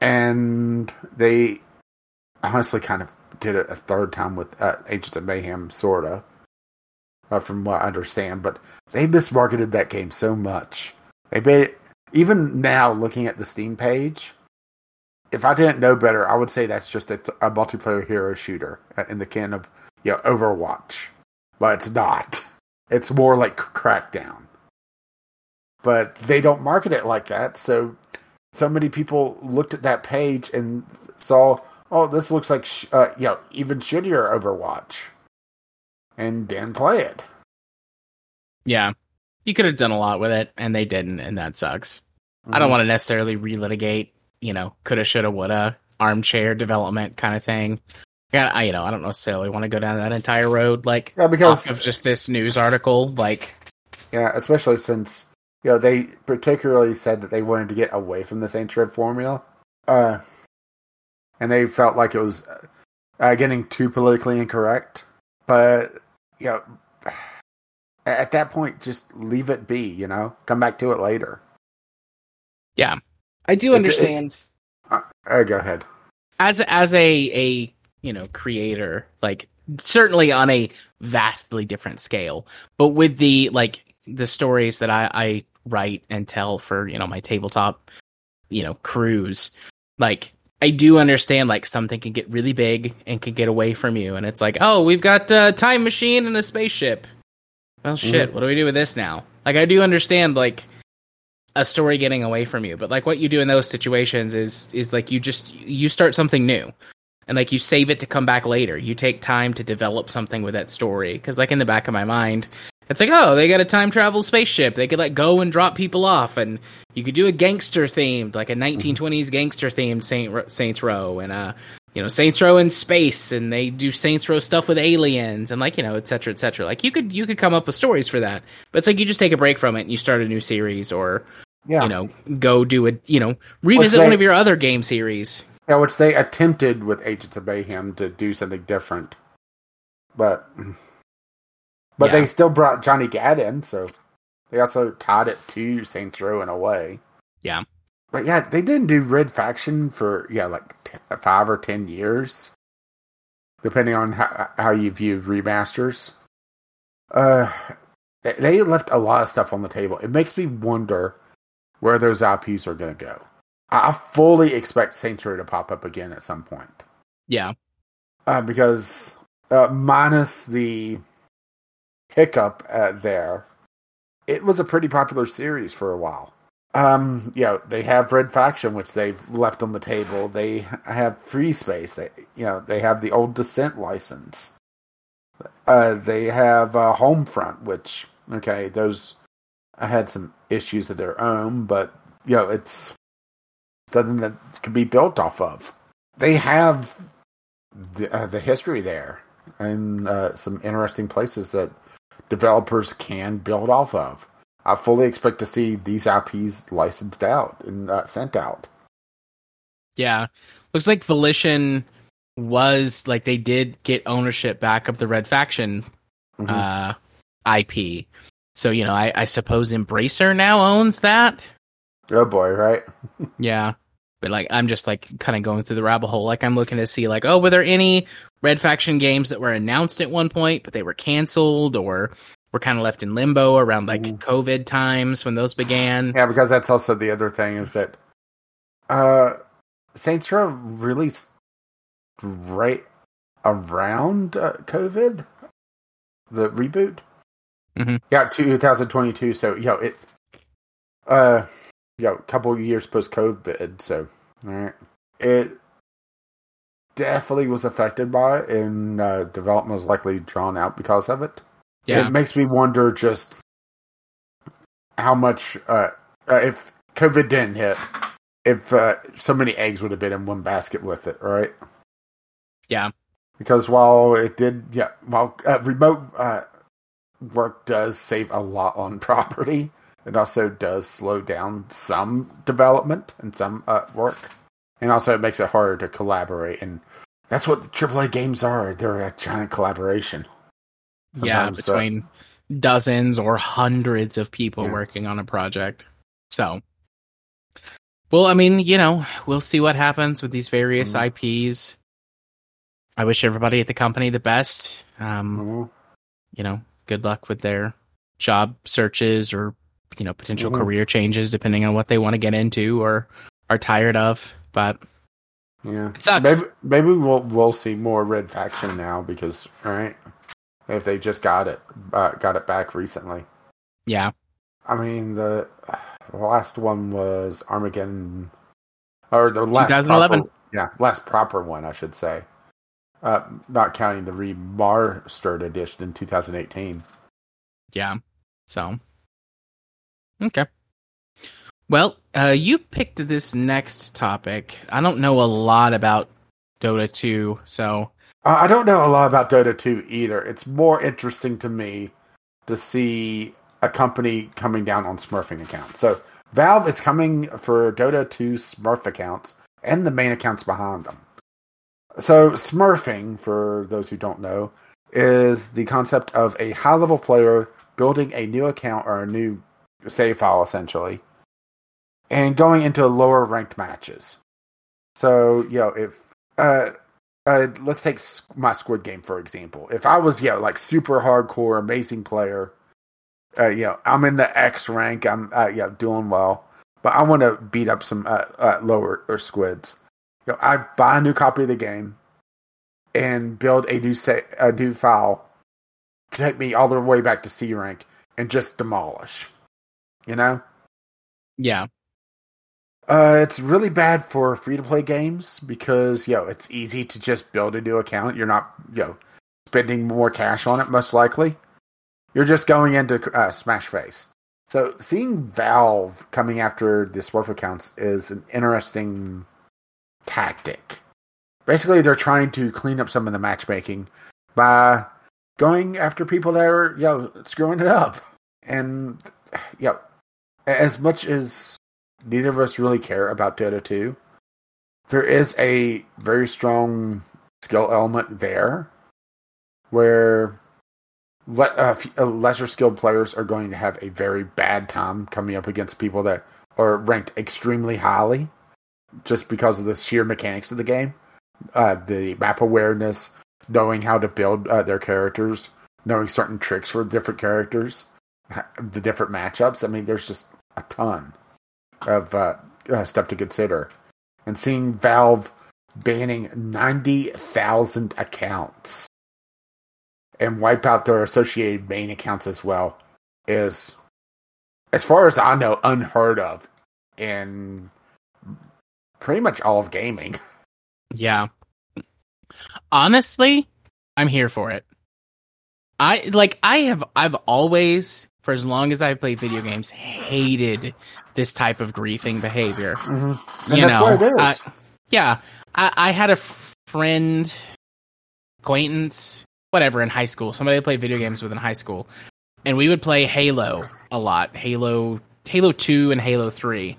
And they honestly kind of did it a third time with uh, Agents of Mayhem, sort of uh, from what I understand. But they mismarketed that game so much. They made it, even now looking at the Steam page. If I didn't know better, I would say that's just a, a multiplayer hero shooter in the can of you know Overwatch, but it's not. It's more like Crackdown. But they don't market it like that, so so many people looked at that page and saw, oh, this looks like uh, you know even shittier Overwatch and didn't play it. Yeah. You could have done a lot with it, and they didn't, and that sucks. Mm-hmm. I don't mm-hmm. want to necessarily relitigate, you know, coulda, shoulda, woulda, armchair development kind of thing. Yeah, I, you know, I don't necessarily want to go down that entire road, like yeah, because of just this news article, like yeah, especially since you know they particularly said that they wanted to get away from the Saints Row formula, uh, and they felt like it was uh, getting too politically incorrect. But you know, at that point, just leave it be. You know, come back to it later. Yeah, I do understand. It, it, uh, go ahead. As as a a you know creator, like certainly on a vastly different scale, but with the like the stories that I, I write and tell for you know my tabletop you know crews, like I do understand like something can get really big and can get away from you, and it's like, oh, we've got a time machine and a spaceship. Well, shit, mm-hmm. what do we do with this now? Like, I do understand like a story getting away from you. But like what you do in those situations is is like you just you start something new. And like you save it to come back later. You take time to develop something with that story cuz like in the back of my mind, it's like, "Oh, they got a time travel spaceship. They could like go and drop people off and you could do a gangster themed, like a 1920s gangster themed Saint Saints Row and uh you know Saints Row in space, and they do Saints Row stuff with aliens, and like you know, et cetera, et cetera. Like you could you could come up with stories for that, but it's like you just take a break from it and you start a new series, or Yeah. you know, go do a You know, revisit they- one of your other game series. Yeah, which they attempted with Agents of Mayhem to do something different, but but Yeah. they still brought Johnny Gat in, so they also tied it to Saints Row in a way. Yeah. But yeah, they didn't do Red Faction for yeah like t- five or ten years, depending on how how you view remasters. Uh, they- left a lot of stuff on the table. It makes me wonder where those IPs are going to go. I I fully expect Saints Row to pop up again at some point. Yeah, Uh, because uh, minus the hiccup uh, there, it was a pretty popular series for a while. Um, you know, they have Red Faction, which they've left on the table. They have Free Space. They, you know, they have the old Descent license. Uh, they have uh, Homefront, which okay, those I had some issues of their own, but you know, it's something that can be built off of. They have the, uh, the history there and uh, some interesting places that developers can build off of. I fully expect to see these IPs licensed out and uh, sent out. yeah. Looks like Volition was like they did get ownership back of the Red Faction Mhm. uh, IP. So you know, I, I suppose Embracer now owns that. oh boy, right? Yeah. But like I'm just like kind of going through the rabbit hole. Like I'm looking to see like, oh, were there any Red Faction games that were announced at one point but they were canceled or were kind of left in limbo around like Mhm. COVID times when those began? Yeah, because that's also the other thing is that uh, Saints Row released right around uh, COVID, the reboot. Mhm. Yeah, 2022. So you know it. Uh, you know, a couple of years post COVID. So all right, it definitely was affected by it, and uh, development was likely drawn out because of it. Yeah. It makes me wonder just how much uh, uh, if COVID didn't hit, if uh, so many eggs would have been in one basket with it, right? Yeah. Because while it did, yeah, while uh, remote uh, work does save a lot on property, it also does slow down some development and some uh, work, and also it makes it harder to collaborate. And that's what the AAA games are. They're a giant collaboration. Yeah, between dozens or hundreds of people Yeah. working on a project. So, well, I mean, you know, we'll see what happens with these various Mhm. IPs. I wish everybody at the company the best. Um, Mhm. you know, good luck with their job searches or you know potential Mhm. career changes depending on what they want to get into or are tired of. But Yeah, It sucks. Maybe maybe we'll we'll see more Red Faction now because all right, if they just got it uh, got it back recently. yeah, I mean the, the last one was Armageddon, or the last 2011. proper- yeah, last proper one I should say, uh, not counting the remastered edition in 2018. yeah. So okay. Well, uh, you picked this next topic. I don't know a lot about Dota 2, so I don't know a lot about Dota 2 either. It's more interesting to me to see a company coming down on Smurfing accounts. So Valve is coming for Dota 2 Smurf accounts and the main accounts behind them. So Smurfing, for those who don't know, is the concept of a high level player building a new account or a new save file essentially and going into lower ranked matches. So, you know, if uh uh, let's take my Squid Game for example. If I was, you know, like super hardcore, amazing player, uh, you know, I'm in the X rank, I'm, uh, you doing well, but I want to beat up some uh, uh, lower or squids. You know, I buy a new copy of the game and build a new sa- a new file to take me all the way back to C rank and just demolish. You know, Yeah. Uh, it's really bad for free to play games because you know it's easy to just build a new account. You're not you know spending more cash on it, most likely. You're just going into uh, Smash Face. So seeing Valve coming after the Smurf accounts is an interesting tactic. Basically, they're trying to clean up some of the matchmaking by going after people that are you know screwing it up. And you know, as much as neither of us really care about Dota 2, there is a very strong skill element there where le- uh, lesser skilled players are going to have a very bad time coming up against people that are ranked extremely highly just because of the sheer mechanics of the game. Uh, the map awareness, knowing how to build uh, their characters, knowing certain tricks for different characters, the different matchups. I mean, there's just a ton of uh, uh, stuff to consider. And seeing Valve banning 90,000 accounts and wipe out their associated main accounts as well is, as far as I know, unheard of in pretty much all of gaming. Yeah. Honestly, I'm here for it. I like I have I've always for as long as I've played video games hated this type of griefing behavior. Mm-hmm. you know, yeah, I, I had a friend, acquaintance, whatever in high school. Somebody I played video games with in high school, and we would play Halo a lot. Halo, Halo Two, and Halo Three.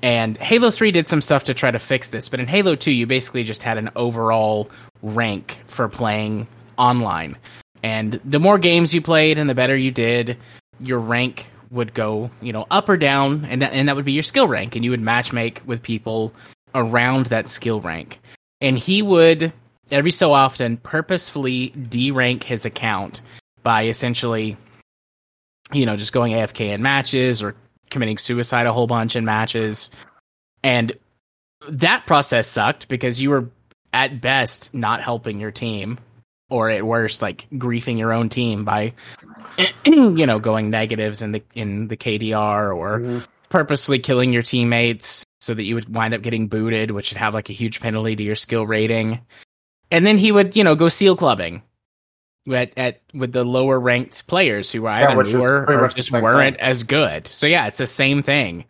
And Halo 3 did some stuff to try to fix this, but in Halo 2, you basically just had an overall rank for playing online. And the more games you played and the better you did, your rank would go, you know, up or down, and that, and that would be your skill rank, and you would matchmake with people around that skill rank. And he would every so often purposefully derank his account by essentially, you know, just going AFK in matches or committing suicide a whole bunch in matches. And that process sucked because you were at best not helping your team or at worst like griefing your own team by you know going negatives in the in the KDR or mm-hmm. purposely killing your teammates so that you would wind up getting booted which would have like a huge penalty to your skill rating and then he would you know go seal clubbing at, at with the lower ranked players who were either yeah, newer or just weren't thing. as good so yeah it's the same thing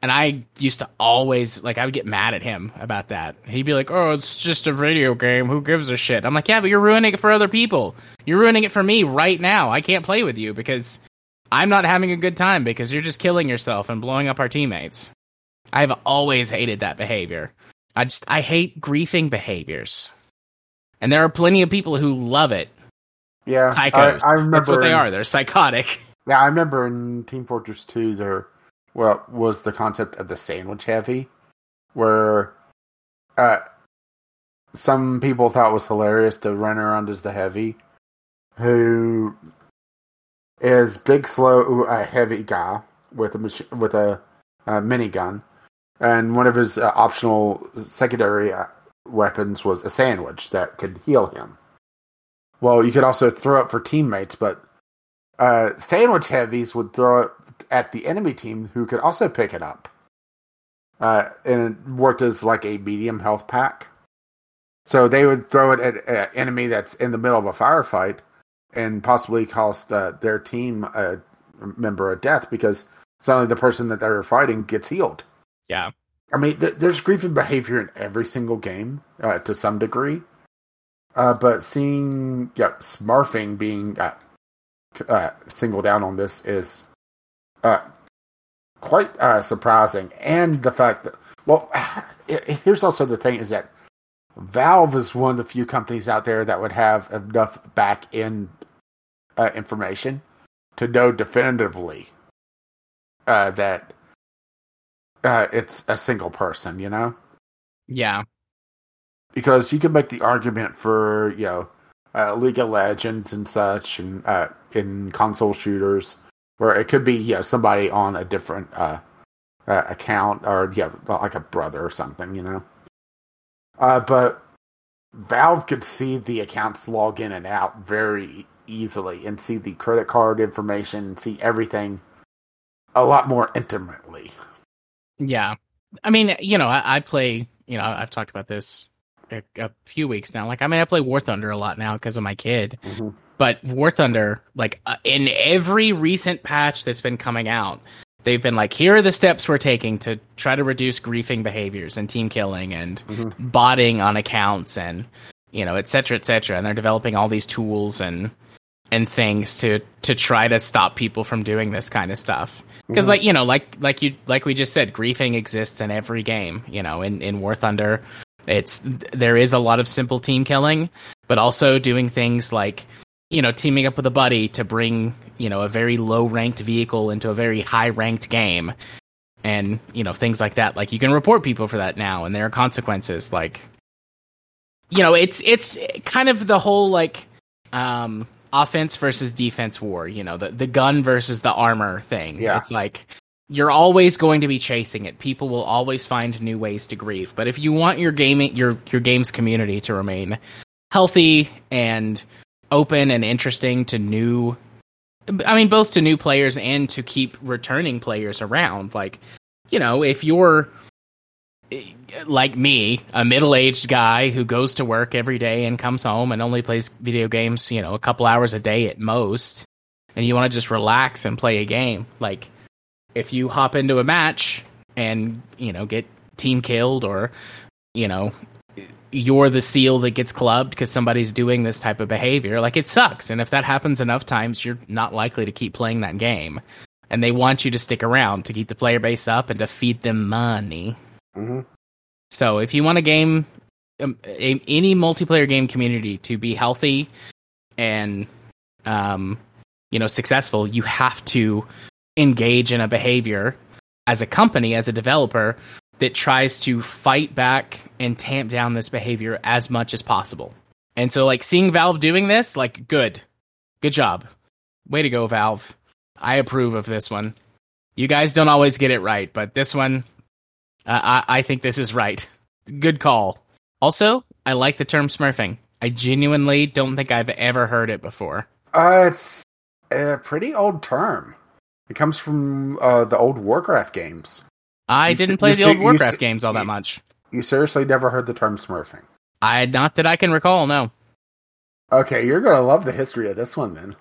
and I used to always like I would get mad at him about that. He'd be like, "Oh, it's just a video game. Who gives a shit?" I'm like, "Yeah, but you're ruining it for other people. You're ruining it for me right now. I can't play with you because I'm not having a good time because you're just killing yourself and blowing up our teammates." I've always hated that behavior. I just I hate griefing behaviors. And there are plenty of people who love it. Yeah. Psychos. I, I remember That's what they are. They're psychotic. Yeah, I remember in Team Fortress 2 there well was the concept of the sandwich heavy, where uh, some people thought was hilarious to run around as the heavy, who is big, slow, a heavy guy with a mach- with a, a minigun, and one of his uh, optional secondary uh, weapons was a sandwich that could heal him. Well, you could also throw it for teammates, but uh, sandwich heavies would throw it at the enemy team who could also pick it up. Uh, and it worked as like a medium health pack. So they would throw it at an enemy that's in the middle of a firefight and possibly cost uh, their team a member a death because suddenly the person that they're fighting gets healed. Yeah. I mean, th- there's griefing behavior in every single game uh, to some degree. Uh, but seeing yeah, Smurfing being uh, uh, singled out on this is uh, quite uh, surprising, and the fact that well, here's also the thing: is that Valve is one of the few companies out there that would have enough back end uh, information to know definitively uh, that uh, it's a single person. You know? Yeah. Because you can make the argument for you know uh, League of Legends and such, and uh, in console shooters where it could be you know somebody on a different uh, uh, account or yeah like a brother or something you know uh, but valve could see the accounts log in and out very easily and see the credit card information see everything a lot more intimately Yeah. I mean, you know, I, I play, you know, I've talked about this a, a, few weeks now. Like, I mean, I play War Thunder a lot now because of my kid. Mm-hmm. But War Thunder, like, uh, in every recent patch that's been coming out, they've been like, here are the steps we're taking to try to reduce griefing behaviors and team killing and mm-hmm. botting on accounts and, you know, et cetera, et cetera. And they're developing all these tools and, and things to to try to stop people from doing this kind of stuff because mm-hmm. like you know like like you like we just said griefing exists in every game you know in in war thunder it's there is a lot of simple team killing but also doing things like you know teaming up with a buddy to bring you know a very low ranked vehicle into a very high ranked game and you know things like that like you can report people for that now and there are consequences like you know it's it's kind of the whole like um offense versus defense war, you know, the, the gun versus the armor thing. Yeah. It's like you're always going to be chasing it. People will always find new ways to grieve. But if you want your gaming your your game's community to remain healthy and open and interesting to new I mean both to new players and to keep returning players around, like you know, if you're like me, a middle-aged guy who goes to work every day and comes home and only plays video games, you know, a couple hours a day at most, and you want to just relax and play a game, like if you hop into a match and, you know, get team killed or, you know, you're the seal that gets clubbed because somebody's doing this type of behavior, like it sucks. And if that happens enough times, you're not likely to keep playing that game. And they want you to stick around to keep the player base up and to feed them money. Mm-hmm. So if you want a game, um, a, any multiplayer game community to be healthy and, um, you know, successful, you have to engage in a behavior as a company, as a developer, that tries to fight back and tamp down this behavior as much as possible. And so, like, seeing Valve doing this, like, good. Good job. Way to go, Valve. I approve of this one. You guys don't always get it right, but this one, I, I think this is right. Good call. Also, I like the term smurfing. I genuinely don't think I've ever heard it before. Uh, it's a pretty old term. It comes from uh, the old Warcraft games. I you didn't play the old Warcraft games all that much. You seriously never heard the term smurfing? I not that I can recall. No. Okay, you're gonna love the history of this one then.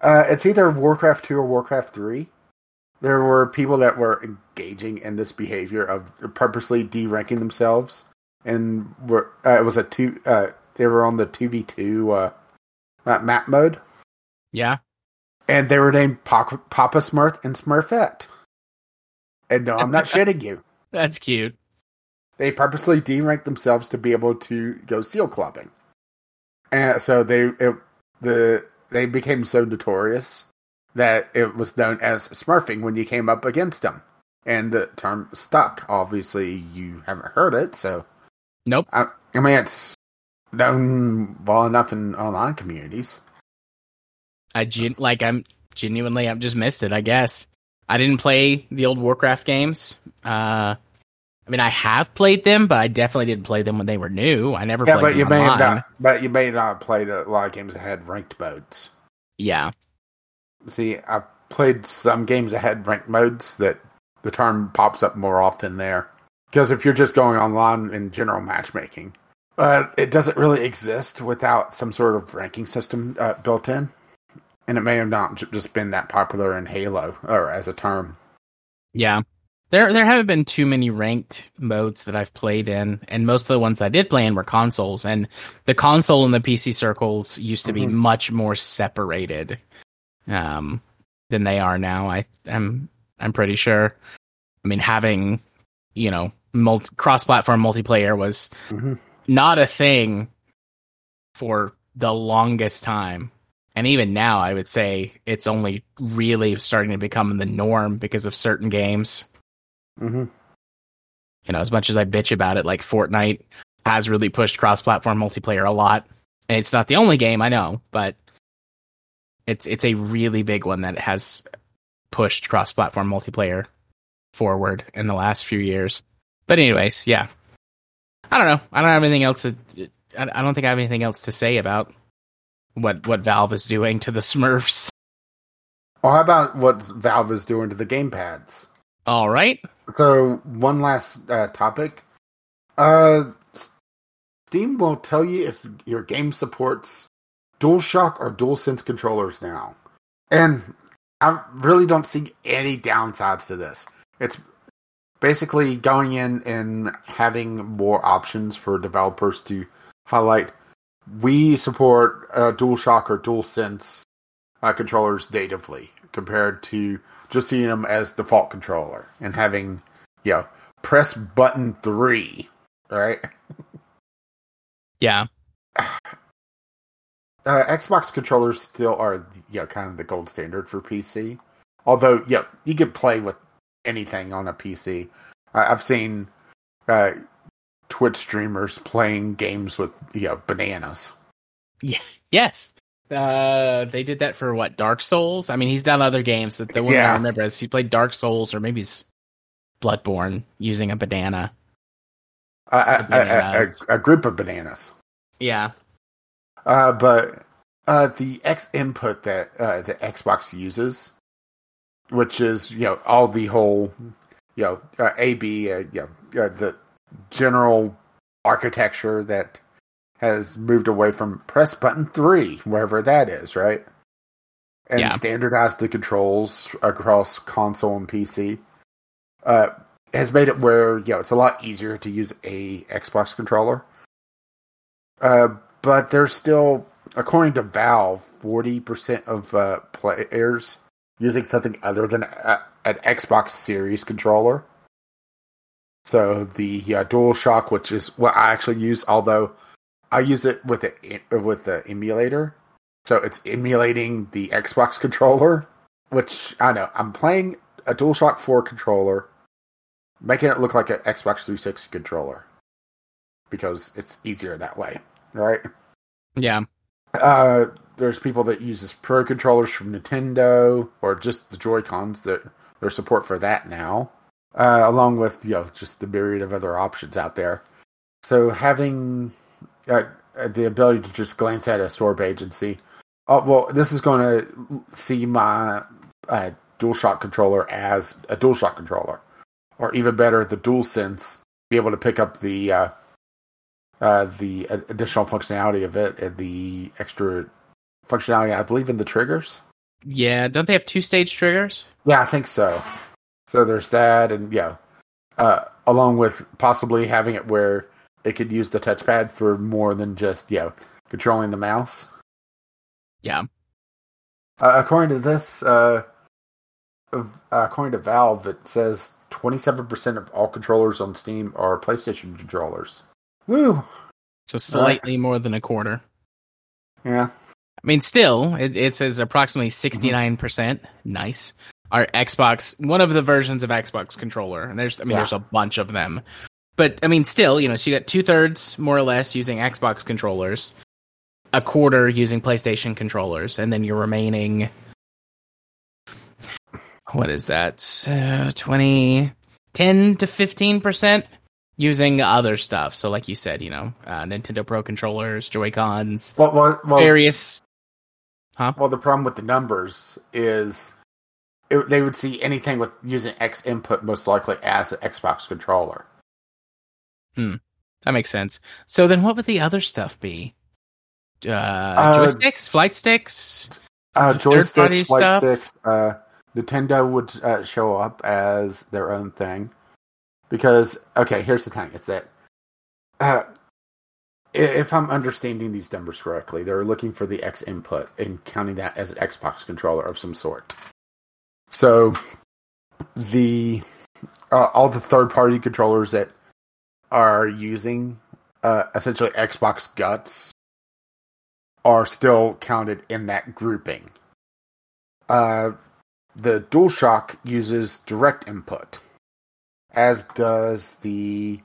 Uh, it's either Warcraft two or Warcraft three there were people that were engaging in this behavior of purposely de-ranking themselves, and were uh, it was a two. Uh, they were on the two v two uh, uh, map mode. Yeah, and they were named Papa, Papa Smurf and Smurfette. And no, I'm not shitting you. That's cute. They purposely deranked themselves to be able to go seal clubbing, and so they it, the they became so notorious that it was known as smurfing when you came up against them. And the term stuck. Obviously, you haven't heard it, so. Nope. I, I mean, it's known well enough in online communities. I gen- like I'm genuinely I've just missed it. I guess I didn't play the old Warcraft games. Uh, I mean, I have played them, but I definitely didn't play them when they were new. I never. Yeah, but you may have not. But you may not have played a lot of games that had ranked modes. Yeah, See, I've played some games that had ranked modes that the term pops up more often there. Because if you're just going online in general matchmaking, uh, it doesn't really exist without some sort of ranking system uh, built in. And it may have not just been that popular in Halo or as a term. Yeah. There there haven't been too many ranked modes that I've played in, and most of the ones I did play in were consoles. And the console and the PC circles used to mm-hmm. be much more separated um, than they are now. I am I'm pretty sure. I mean, having you know multi- cross-platform multiplayer was mm-hmm. not a thing for the longest time. And even now, I would say it's only really starting to become the norm because of certain games. Mm-hmm. You know, as much as I bitch about it, like Fortnite has really pushed cross-platform multiplayer a lot. And it's not the only game I know, but it's it's a really big one that has pushed cross-platform multiplayer forward in the last few years. But anyways, yeah. I don't know. I don't have anything else to I don't think I have anything else to say about what what Valve is doing to the Smurfs. Well, how about what Valve is doing to the gamepads? All right. So one last uh, topic. Uh, Steam will tell you if your game supports DualShock or DualSense controllers now, and I really don't see any downsides to this. It's basically going in and having more options for developers to highlight. We support uh, DualShock or DualSense uh, controllers natively compared to just seeing them as default controller and having, you know, press button three, right? Yeah. Uh, Xbox controllers still are, you know, kind of the gold standard for PC. Although, yeah, you can play with anything on a PC. Uh, I've seen uh, Twitch streamers playing games with, you know, bananas. Yeah. Yes. Uh, they did that for what Dark Souls. I mean, he's done other games. That the one Yeah. I remember is he played Dark Souls or maybe it's Bloodborne using a banana. A, a, a, a, a group of bananas. Yeah, Uh, but uh, the X input that uh, the Xbox uses, which is you know all the whole you know uh, AB, uh, you know uh, the general architecture that has moved away from press button three, wherever that is, right? And Yeah. standardized the controls across console and PC. Uh, has made it where you know it's a lot easier to use a Xbox controller. Uh, but there's still, according to Valve, forty percent of uh, players using something other than a, an Xbox Series controller. So the uh, DualShock, which is what I actually use, although I use it with the with the emulator, so it's emulating the Xbox controller. Which I know I'm playing a DualShock Four controller, making it look like an Xbox 360 controller because it's easier that way, right? yeah, Uh, there's people that uses pro controllers from Nintendo or just the Joy Cons that there's support for that now, uh, along with you know just the myriad of other options out there. So having uh, the ability to just glance at a store page and see, oh well, this is going to see my uh, DualShock controller as a DualShock controller, or even better, the DualSense, be able to pick up the uh, uh, the additional functionality of it and the extra functionality, I believe, in the triggers. yeah. Don't they have two stage triggers? Yeah, I think so. So there's that, and yeah, uh, along with possibly having it where it could use the touchpad for more than just yeah controlling the mouse. Yeah, Uh, according to this, uh, uh, according to Valve, it says 27% of all controllers on Steam are PlayStation controllers. Woo! so slightly more than a quarter. Yeah. I mean, still, it, it says approximately 69%. percent Nice. Are Xbox, one of the versions of Xbox controller. And there's, I mean, Yeah. there's a bunch of them. But, I mean, still, you know, so you got two thirds, more or less, using Xbox controllers, a quarter using PlayStation controllers, and then your remaining. What is that? Uh, 20, 10 to 15% using other stuff. So, like you said, you know, uh, Nintendo Pro controllers, Joy-Cons, Well, well, well, various Huh? well, the problem with the numbers is it, they would see anything with using X input most likely as an Xbox controller. Hmm. That makes sense. So then, what would the other stuff be? Uh, joysticks, flight sticks. Uh, joysticks, flight stuff? sticks, uh, Nintendo would uh, show up as their own thing because okay, here's the thing: is that uh, if I'm understanding these numbers correctly, they're looking for the X input and counting that as an Xbox controller of some sort. So the uh, all the third party controllers that are using uh, essentially Xbox guts are still counted in that grouping. Uh, the DualShock uses direct input, as does the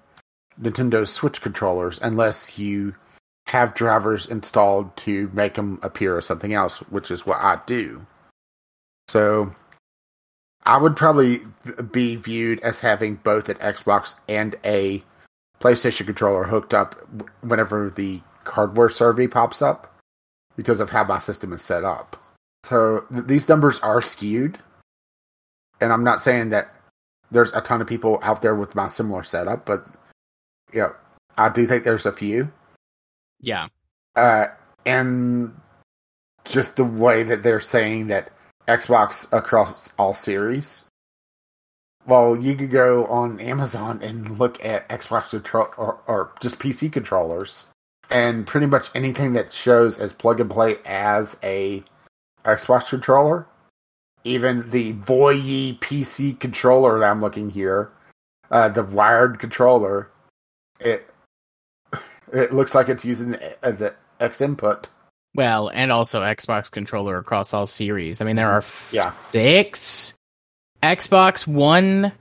Nintendo Switch controllers, unless you have drivers installed to make them appear as something else, which is what I do. So, I would probably be viewed as having both an Xbox and a PlayStation controller hooked up whenever the hardware survey pops up because of how my system is set up. So th- these numbers are skewed, and I'm not saying that there's a ton of people out there with my similar setup, but yeah, I do think there's a few. Yeah. Uh, and just the way that they're saying that Xbox across all series. Well, you could go on Amazon and look at Xbox control or, or just PC controllers, and pretty much anything that shows as plug and play as a Xbox controller, even the Voye PC controller that I'm looking here, uh, the wired controller, it it looks like it's using the, uh, the X input. Well, and also Xbox controller across all series. I mean, there are Yeah. six Xbox One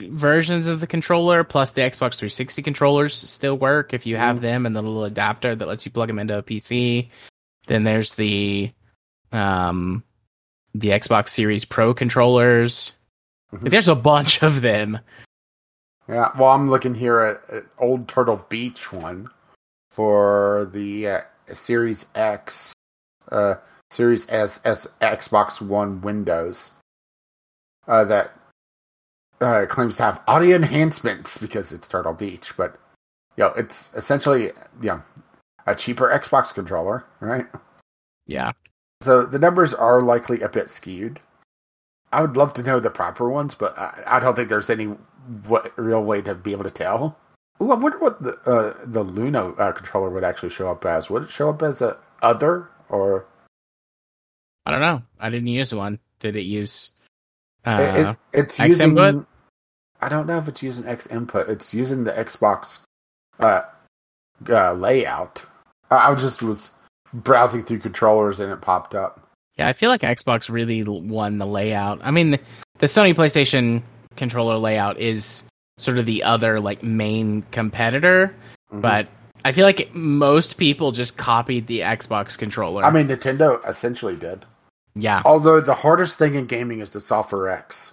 versions of the controller, plus the Xbox 360 controllers still work if you have them, and the little adapter that lets you plug them into a PC. Then there's the um the Xbox Series Pro controllers. Mhm. Like, there's a bunch of them. Yeah, well, I'm looking here at, at Old Turtle Beach one for the uh, Series X, uh, Series S, S, Xbox One Windows. Uh, that uh, claims to have audio enhancements because it's Turtle Beach, but you know, it's essentially you know, a cheaper Xbox controller, right? Yeah. So the numbers are likely a bit skewed. I would love to know the proper ones, but I, I don't think there's any what, real way to be able to tell. Ooh, I wonder what the uh, the Luna uh, controller would actually show up as. Would it show up as a other or I don't know. I didn't use one. Did it use uh it, it's X using? input? I don't know if it's using X input. It's using the Xbox uh, uh, layout. I, I just was browsing through controllers and it popped up. Yeah, I feel like Xbox really won the layout. I mean, the Sony PlayStation controller layout is sort of the other like main competitor, Mhm. but I feel like most people just copied the Xbox controller. I mean, Nintendo essentially did. yeah, Although the hardest thing in gaming is the software X.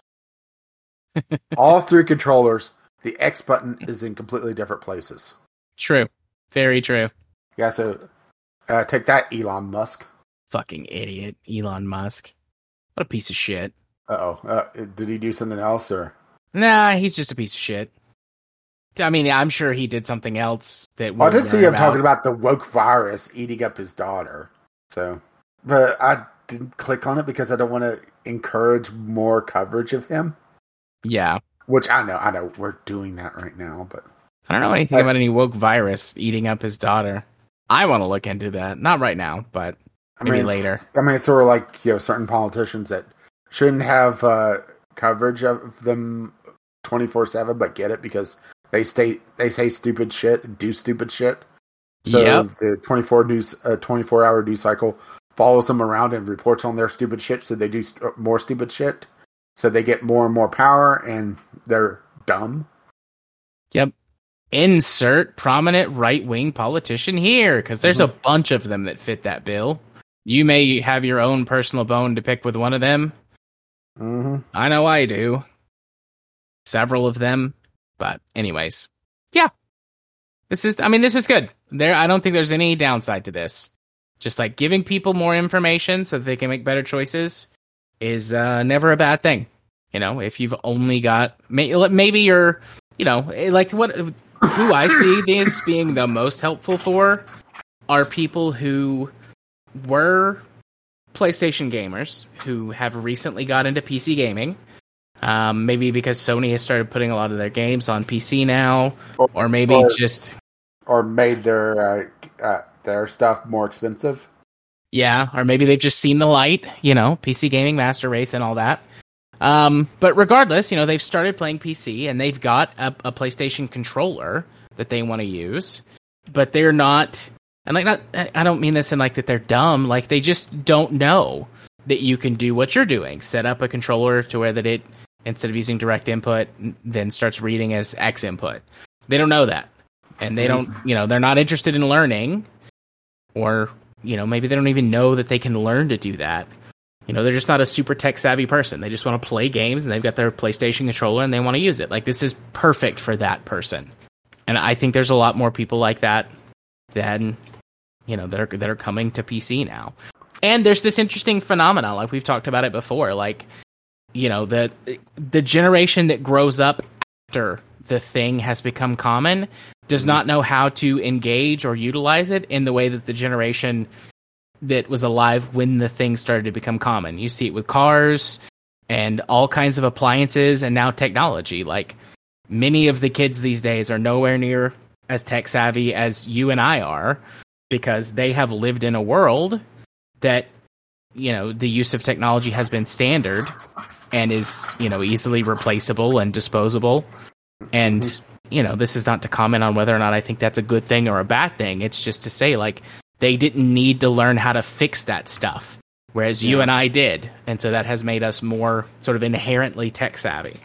All three controllers, the X button is in completely different places. true, very true. Yeah, so uh, take that, Elon Musk. Fucking idiot, Elon Musk. What a piece of shit. Uh oh. Uh, did he do something else or? Nah, he's just a piece of shit. I mean, I'm sure he did something else that. Well, I did see him talking about the woke virus eating up his daughter. So, but I didn't click on it because I don't want to encourage more coverage of him. Yeah, Which I know, I know we're doing that right now, but I don't know anything I- about any woke virus eating up his daughter. I want to look into that. Not right now, but I maybe mean, it's- later. I mean, it's sort of like you know certain politicians that shouldn't have uh, coverage of them twenty four seven, but get it because they stay they say stupid shit, and do stupid shit. So Yep. the twenty four news uh, twenty four hour news cycle follows them around and reports on their stupid shit, so they do st- more stupid shit. So they get more and more power, and they're dumb. Yep. Insert prominent right wing politician here, because there's a bunch of them that fit that bill. You may have your own personal bone to pick with one of them. hmm I know I do. Several of them. But anyways. Yeah. This is I mean, this is good. There I don't think there's any downside to this. Just like giving people more information so that they can make better choices is uh, never a bad thing. You know, if you've only got may, maybe you're, you know, eh, like what who I see this being the most helpful for are people who were PlayStation gamers who have recently got into PC gaming. Um, maybe because Sony has started putting a lot of their games on PC now, or maybe Or- just Or made their uh, uh, their stuff more expensive. Yeah, or maybe they've just seen the light, you know, PC gaming, master race, and all that. Um, but regardless, you know, they've started playing PC and they've got a, a PlayStation controller that they want to use, but they're not. And like, not I I don't mean this in like that they're dumb. Like they just don't know that you can do what you're doing. Set up a controller to where that it instead of using direct input, then starts reading as X input. They don't know that, and they don't. You know, they're not interested in learning, or you know maybe they don't even know that they can learn to do that. You know they're just not a super tech savvy person. They just want to play games and they've got their playstation controller and they want to use it. Like this is perfect for that person. And i think there's a lot more people like that than you know that are that are coming to pc now. And there's this interesting phenomenon like we've talked about it before like you know the the generation that grows up after the thing has become common does not know how to engage or utilize it in the way that the generation that was alive when the thing started to become common. You see it with cars and all kinds of appliances and now technology. Like many of the kids these days are nowhere near as tech savvy as you and I are because they have lived in a world that you know the use of technology has been standard and is you know easily replaceable and disposable. And mm-hmm. you know this is not to comment on whether or not i think that's a good thing or a bad thing. It's just to say like they didn't need to learn how to fix that stuff whereas you and i did. And so that has made us more sort of inherently tech savvy.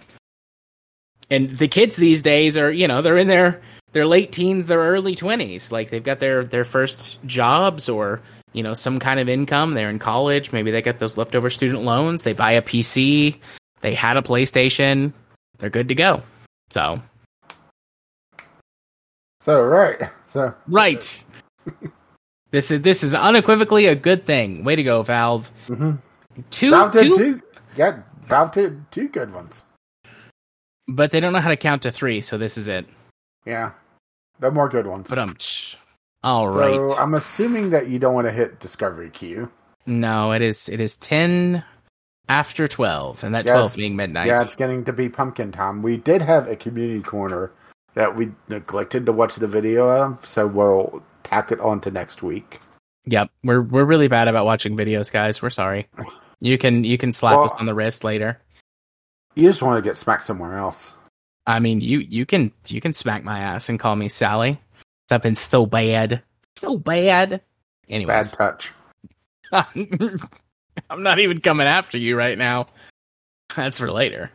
And the kids these days are you know they're in their their late teens their early 20s like they've got their their first jobs or you know some kind of income. They're in college. Maybe they get those leftover student loans. They buy a pc they had a playstation. They're good to go. So. So right. So. Right. This is this is unequivocally a good thing. Way to go valve. Mhm. two, Valve did two two. Yeah, Valve did two good ones. but they don't know how to count to three so this is it. Yeah, no more good ones. but um all right So I'm assuming that you don't want to hit Discovery Queue. no it is it is 10 after 12 and that Yes. 12 being midnight Yeah, it's getting to be pumpkin time. We did have a community corner that we neglected to watch the video of, so we'll tack it on to next week. Yep, we're we're really bad about watching videos, guys. We're sorry. You can you can slap Well- us on the wrist later. You just want to get smacked somewhere else. I mean, you you can you can smack my ass and call me Sally. Been so bad, so bad. Anyways. Bad touch. I'm not even coming after you right now. That's for later.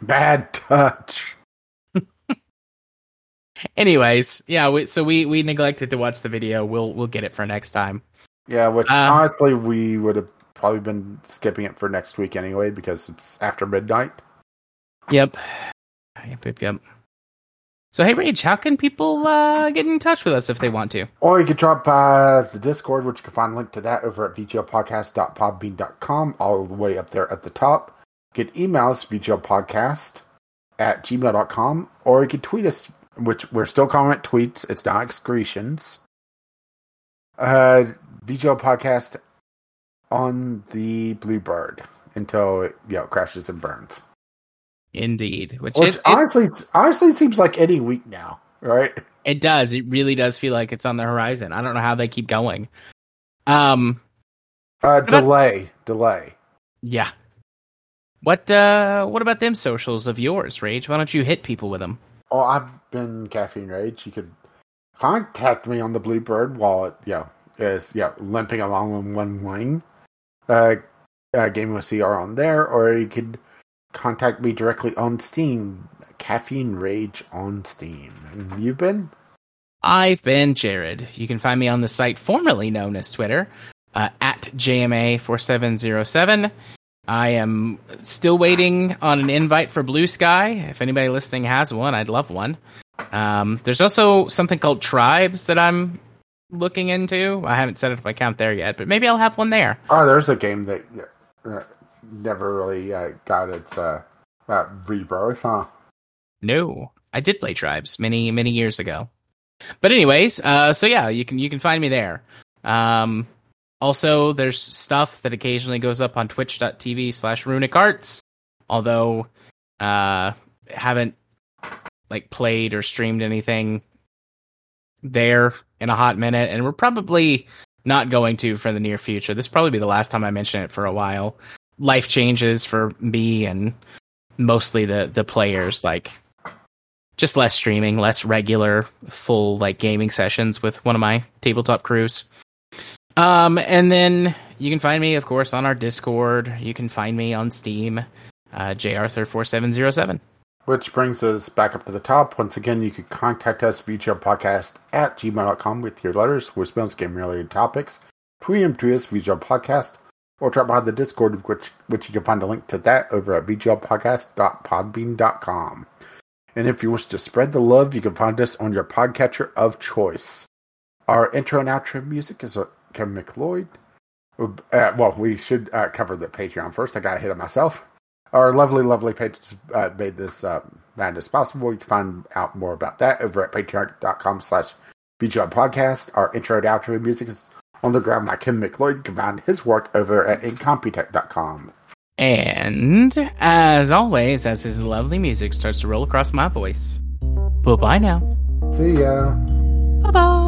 Bad touch. Anyways, yeah. We, so we we neglected to watch the video. We'll we'll get it for next time. Yeah, which Uh, honestly we would have probably been skipping it for next week anyway because it's after midnight. Yep. Yep. Yep. Yep. So hey, Rage, how can people uh, get in touch with us if they want to? Or you can drop by the Discord, which you can find a link to that over at vglpodcast.podbean.com, all the way up there at the top. You can email us, vglpodcast at gmail.com, or you can tweet us, which we're still calling it tweets. It's not excretions. Uh, VGL Podcast on the Bluebird until it you know, crashes and burns. Indeed, which, Which it, it, honestly, honestly seems like any week now, right? it does. It really does feel like it's on the horizon. I don't know how they keep going. Um, Uh, about- delay, delay. yeah. What uh, what about them socials of yours, Rage? Why don't you hit people with them? Oh, I've been caffeine rage. You could contact me on the Bluebird while it, know, is yeah limping along on one wing. Uh, uh, Game with CR on there, or you could contact me directly on Steam. Caffeine Rage on Steam. And you've been? I've been Jared. You can find me on the site formerly known as Twitter uh, at JMA4707. I am still waiting on an invite for Bluesky. If anybody listening has one, I'd love one. Um, there's also something called Tribes that I'm looking into. I haven't set up my account there yet, but maybe I'll have one there. Oh, there's a game that uh, never really uh, got its uh, uh, rebirth, huh? No, I did play Tribes many many years ago. But anyways, uh, so yeah, you can you can find me there. Um, also, there's stuff that occasionally goes up on Twitch.tv slash Runic Arts. Although, uh, haven't like played or streamed anything there in a hot minute, and we're probably not going to for the near future. This probably be the last time I mention it for a while. Life changes for me and mostly the the players like just less streaming less regular full like gaming sessions with one of my tabletop crews um and then you can find me of course on our discord you can find me on steam uh jarthur4707 Which brings us back up to the top. Once again, you could contact us via podcast at gmail.com with your letters, voicemails, game related topics. Tweet them to us via podcast, or drop by the Discord, which which you can find a link to that over at vglpodcast.podbean.com. And if you wish to spread the love, you can find us on your podcatcher of choice. Our intro and outro music is uh, Kevin MacLeod. Uh, well, we should uh, cover the Patreon first. I got ahead of myself. Our lovely, lovely patrons uh, made this uh, madness possible. You can find out more about that over at patreon.com slash podcast. Our intro and outro music is on the ground by Kim MacLeod. Can find his work over at incompetech.com. And as always, as his lovely music starts to roll across my voice, bye bye now. See ya. Bye bye.